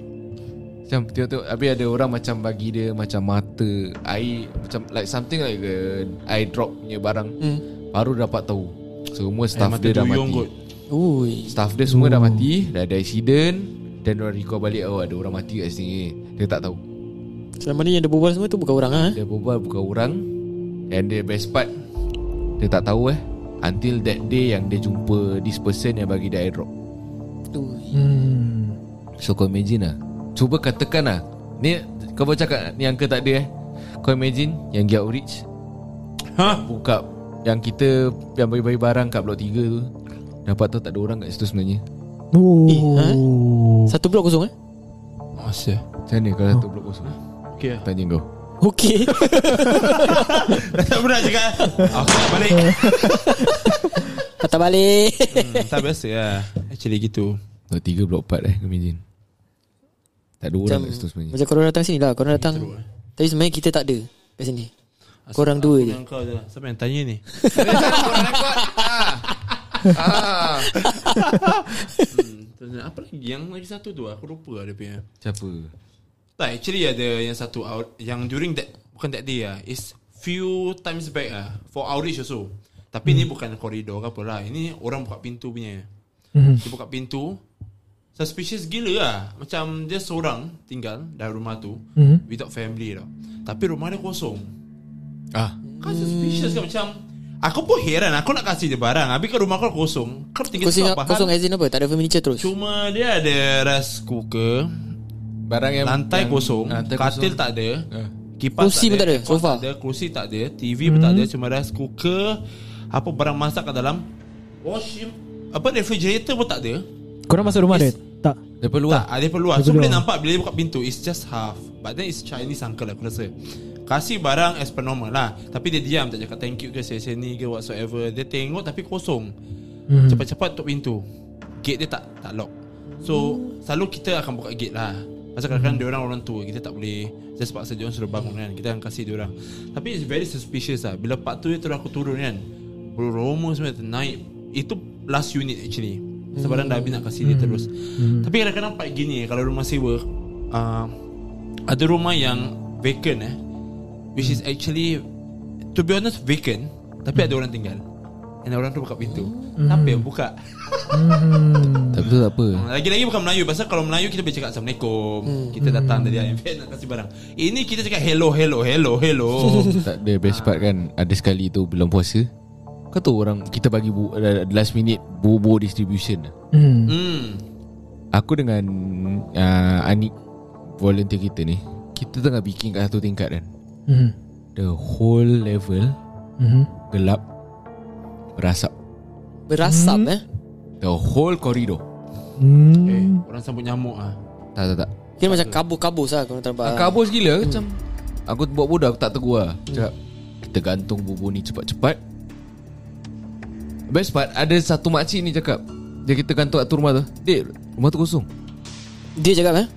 Macam tengok-tengok Habis ada orang macam bagi dia Macam mata Air Macam like something like a Eye drop punya barang. Hmm. Baru dapat tahu. Semua staff dia dah mati. kot. Ui. Staff dia semua dah mati. Dah ada accident. Dan orang recall balik Oh ada orang mati kat sini. Dia tak tahu. Selama ni yang dia berbual semua tu bukan orang ah. Dia berbual bukan orang And the best part Dia tak tahu eh Until that day yang dia jumpa This person yang bagi dia airdrop. Hmm. So kau imagine lah Cuba katakan lah Ni kau baru cakap Ni angka tak ada eh Kau imagine Yang get outreach Ha? Buka Yang kita Yang bagi-bagi barang Kat blok 3 tu Dapat tahu tak ada orang kat situ sebenarnya Oh. Eh, ha? Satu blok kosong eh Masa Macam mana kalau satu blok kosong Okay lah Tanya kau Okey. Tak pernah cakap. Aku nak balik. Patah balik. Hmm, Tak biasa lah. Actually gitu. Blok 3 blok 4 eh Kau imagine. Tak ada orang Macam kat situ sebenarnya. Macam korang datang sini lah. Korang datang Tapi sebenarnya kita tak ada Kat sini. Korang dua je. Korang kau je lah. Siapa yang tanya ni? Korang rekod Ah. Ah. hmm, Apa lagi? Yang lagi satu tu Aku lupa lah dia punya. Siapa Tak actually ada yang satu out Yang during that Bukan that day lah Is few times back lah For outreach also. Tapi ni bukan koridor ke apa lah Ini orang buka pintu punya. Hmm. Dia buka pintu Suspicious gila lah. Macam dia seorang Tinggal dalam rumah tu Hmm. Without family tau. Tapi rumah dia kosong. Ah. Kan suspicious kan macam Aku pun heran Aku nak kasih dia barang. Habis kan rumah kau kosong Kau tinggal Kosong, apa kosong as in apa? Tak ada furniture terus? Cuma dia ada rice cooker Barang yang Lantai yang, kosong lantai Katil kosong. tak ada Ah. Kipas Kerusi pun tak ada, sofa. tak ada Kerusi tak ada TV pun tak ada Cuma rice cooker Apa barang masak kat dalam Washing Apa refrigerator pun tak ada Korang masuk rumah dia Tak Daripada luar Tak, dia perlu lah. So Dia boleh perlu. nampak bila dia buka pintu, it's just half. But then it's Chinese uncle aku rasa. Kasih barang as per normal lah. Tapi dia diam, tak cakap thank you ke, say ni ke, whatsoever. Dia tengok tapi kosong. Hmm. Cepat-cepat tutup pintu. Gate dia tak tak lock. So, selalu kita akan buka gate lah. Pasal kadang-kadang dia orang orang tua, kita tak boleh just paksa dia orang suruh bangun kan. Kita akan kasih dia orang. Tapi it's very suspicious lah. Bila part tu dia terus aku turun kan. Bulu roma semua naik. Itu last unit actually. Sebarang dah habis nak kasih dia terus. Tapi kadang-kadang part gini kalau rumah sewa uh, ada rumah yang vacant eh which is actually to be honest vacant tapi ada orang tinggal. And orang tu buka pintu. Tapi yang buka. Tak betul tak apa Ah, Lagi-lagi bukan Melayu Pasal kalau Melayu kita boleh cakap Assalamualaikum Kita datang dari IMF Nak kasih barang Ini kita cakap hello hello hello hello Tak ada best part kan Ada sekali tu Belum puasa Kau tahu orang Kita bagi bu, uh, Last minute Bobo distribution hmm. hmm. Aku dengan uh, Anik Volunteer kita ni Kita tengah bikin kat satu tingkat kan Hmm. The whole level Hmm. Gelap Berasap Berasap eh? The whole corridor. Hmm. Eh, Orang sambut nyamuk ah. Tak tak tak. Kira macam kabus-kabus lah Kalau terbaik Ah, Kabus gila Macam? Aku buat bodoh Aku tak tegur lah Cakap Kita gantung bubur ni cepat-cepat. Best part Ada satu makcik ni cakap Dia kita gantung kat tu rumah tu. Dek Rumah tu kosong. Dia cakap eh?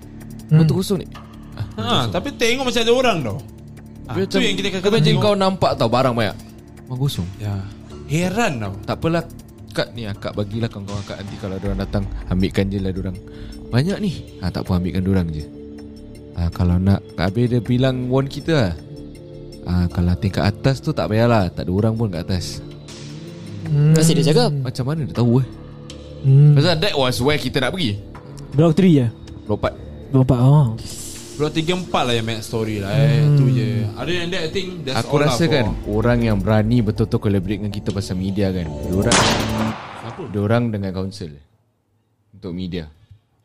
Rumah tu kosong ni. Ha, tapi tengok macam ada orang tau. Ah, tu yang kita kadang macam kau nampak tau Barang banyak. Rumah kosong? Ya. Heran tau. Tak apalah. Kak ni akak bagilah kawan-kawan akak Nanti kalau orang datang Ambilkan je lah orang Banyak ni. Ha, Tak apa ambilkan orang je. Ha, Kalau nak Habis dia bilang warn kita lah. Ha, Kalau tingkat atas tu tak payahlah. Tak ada orang pun kat atas. Hmm. Masih dia cakap. Macam mana dia tahu eh? Hmm. Pasal that was where kita nak pergi. Blok 3 ya? Lopat Blok 4 oh. Bro 3 4 lah yang make story lah eh. Tu je. Other than that I think that's Aku all rasa lah kan for- Orang yang berani betul-betul collaborate dengan kita Pasal media kan Diorang Apa? Diorang dengan council Untuk media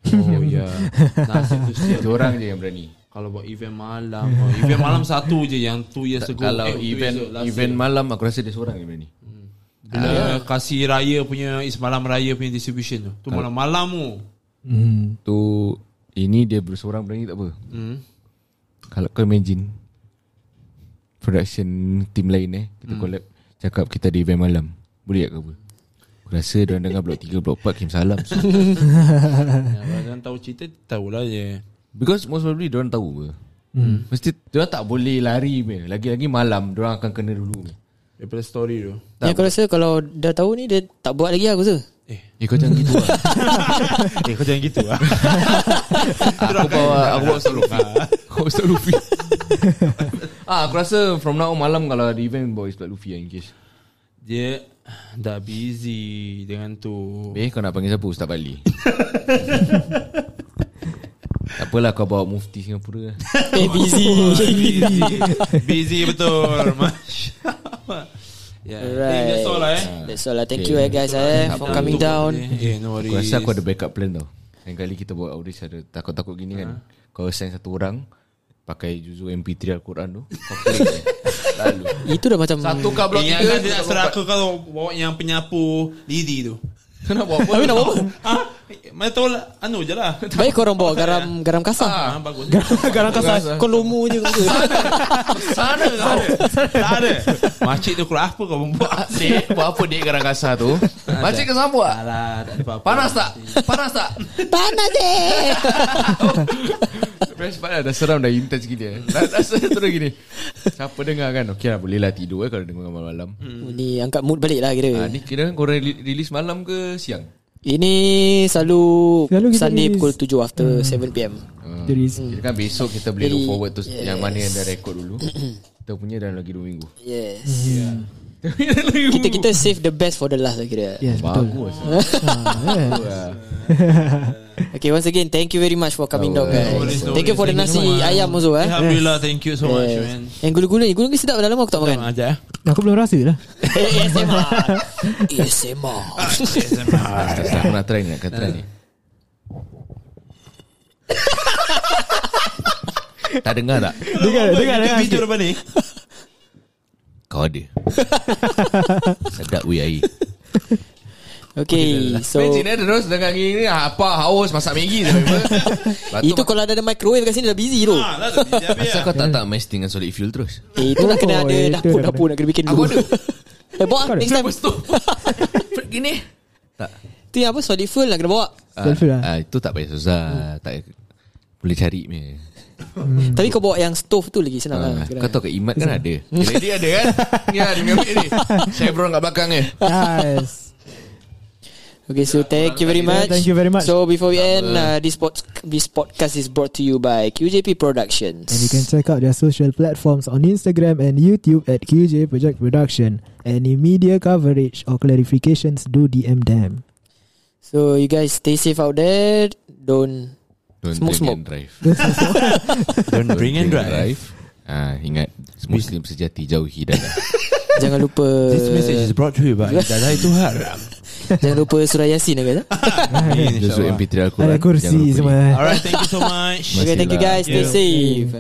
Oh ya. Nasib tu siap. Diorang je yang berani Kalau buat event malam oh, Event malam satu je Yang two years ago Kalau Eh, event years last event year. malam Aku rasa dia seorang yang berani Bila kasih raya punya Is malam raya punya distribution tu Tu malam-malam tu Hmm. Tu Ini dia berseorang berani tak apa hmm. Kalau kau imagine Production team lain eh Kita Hmm. collab Cakap kita ada event malam Boleh tak ke apa Aku rasa dia dengar blok 3 blok 4 Kim salam ya, Kalau orang tahu cerita Tahulah je Because most probably Diorang tahu apa hmm. Mesti Diorang tak boleh lari be. Lagi-lagi malam Diorang akan kena dulu be. Daripada story tu Yang aku rasa kalau dah tahu ni Dia tak buat lagi aku rasa Eh. Eh kau jangan gitu lah. Eh kau jangan gitu lah. Aku bawa Aku bawa Ustaz Luffy Aku bawa Ustaz Luffy ah, Aku rasa From now on malam Kalau ada event Bawa Ustaz Luffy lah in case. Dia Dah busy Dengan tu. Eh kau nak panggil siapa? Ustaz Bali? Tak apalah kau bawa mufti Singapura. Eh busy. Busy Busy betul. Masya Allah Yeah, I think that's all lah eh That's all lah Thank you eh guys eh For coming down. Eh no worries. Aku rasa aku ada backup plan tau. Lain kali kita buat outreach ada Takut-takut gini kan. Kau assign satu orang Pakai juzu MP3 Al-Quran tu Kau klik je Lalu. Itu dah macam Satu blok Yang tiga kan dia nak serah aku Kalau bawa yang penyapu Lidi tu nak buat apa? Habis nak buat apa? Ha? Mana tahu lah. Anu je lah. Baik korang bawa garam Garam kasar. Ah, bagus. Garam kasar. Kau lomo je kau Sana. Kau Tak ada. Makcik tu keluar apa kau membuat Dek Buat apa dek garang kasar tu? Makcik ke sama Alah tak ada apa-apa. Panas tak? Panas tak? Panas deh Best part lah. Dah seram dah intense gila eh. Dah, dah seram terus gini. Siapa dengar kan? Okay lah boleh lah tidur eh Kalau dengar malam-malam. Ni angkat mood balik lah kira. Ah, Ni kira korang release release malam ke siang? Ini selalu, Selalu Sunday release. pukul 7 after 7pm Ah, Jadi Kira kan besok kita boleh Jadi, look forward tu yes. Yang mana yang dah record dulu. Kita punya dalam lagi 2 minggu. Yes. Kita kita save the best for the last lah kira. Yes betul. Bagus. Ah, yeah. Okay once again Thank you very much for coming Oh, down guys. Worries, no Thank you for the nasi you so much. ayam also eh. Alhamdulillah Thank you so much Yes. man. Yang gula-gula ni Gula-gula sedap dah lama aku tak makan. Aja eh. Aku belum rasa lah ASMR ASMR tak, nak try ni try ni. Tak dengar tak? Dengar Dengar dengar Video depan ni? Kau ada. Sedap weh air Okay So Imagine eh terus dengan gini Apa haus masak Maggi Itu kalau ada microwave kat sini dah busy tu Ah. Dia Asal biar. kau tak tak mash dengan solid fuel terus? Eh itu nak kena Oh, ada itu dapur-dapur Nak kena bikin Aku dulu. ada. Eh bawa next time. Gini? Tak. Tu yang apa Solid fuel nak kena bawa? Selfie lah. ah, Itu tak payah susah. Tak Boleh cari punya. Tapi kau bawa yang stove tu lagi senang Ah, lah. Kau tahu kat Imat kan ada? Dia ada kan? Ya dia ambil ni. Chevron kat belakang ni. Nice Okay so thank you very much thank you very much. So before we end uh, this, pod, this podcast is brought to you by QJP Productions And you can check out their social platforms on Instagram and YouTube at QJ Project Production. Any media coverage or clarifications, do DM them. So you guys stay safe out there Don't Don't Smoke, drink smoke. and drive Don't bring and drive. Ah, Ingat Muslim sejati jauhi dadah Jangan lupa This message is brought to you by Dadah itu haram. Jangan lupa surah Yasin agak tu. MP3 aku. Ada kursi semua. Alright, thank you so much. Okay, thank you guys. Stay safe.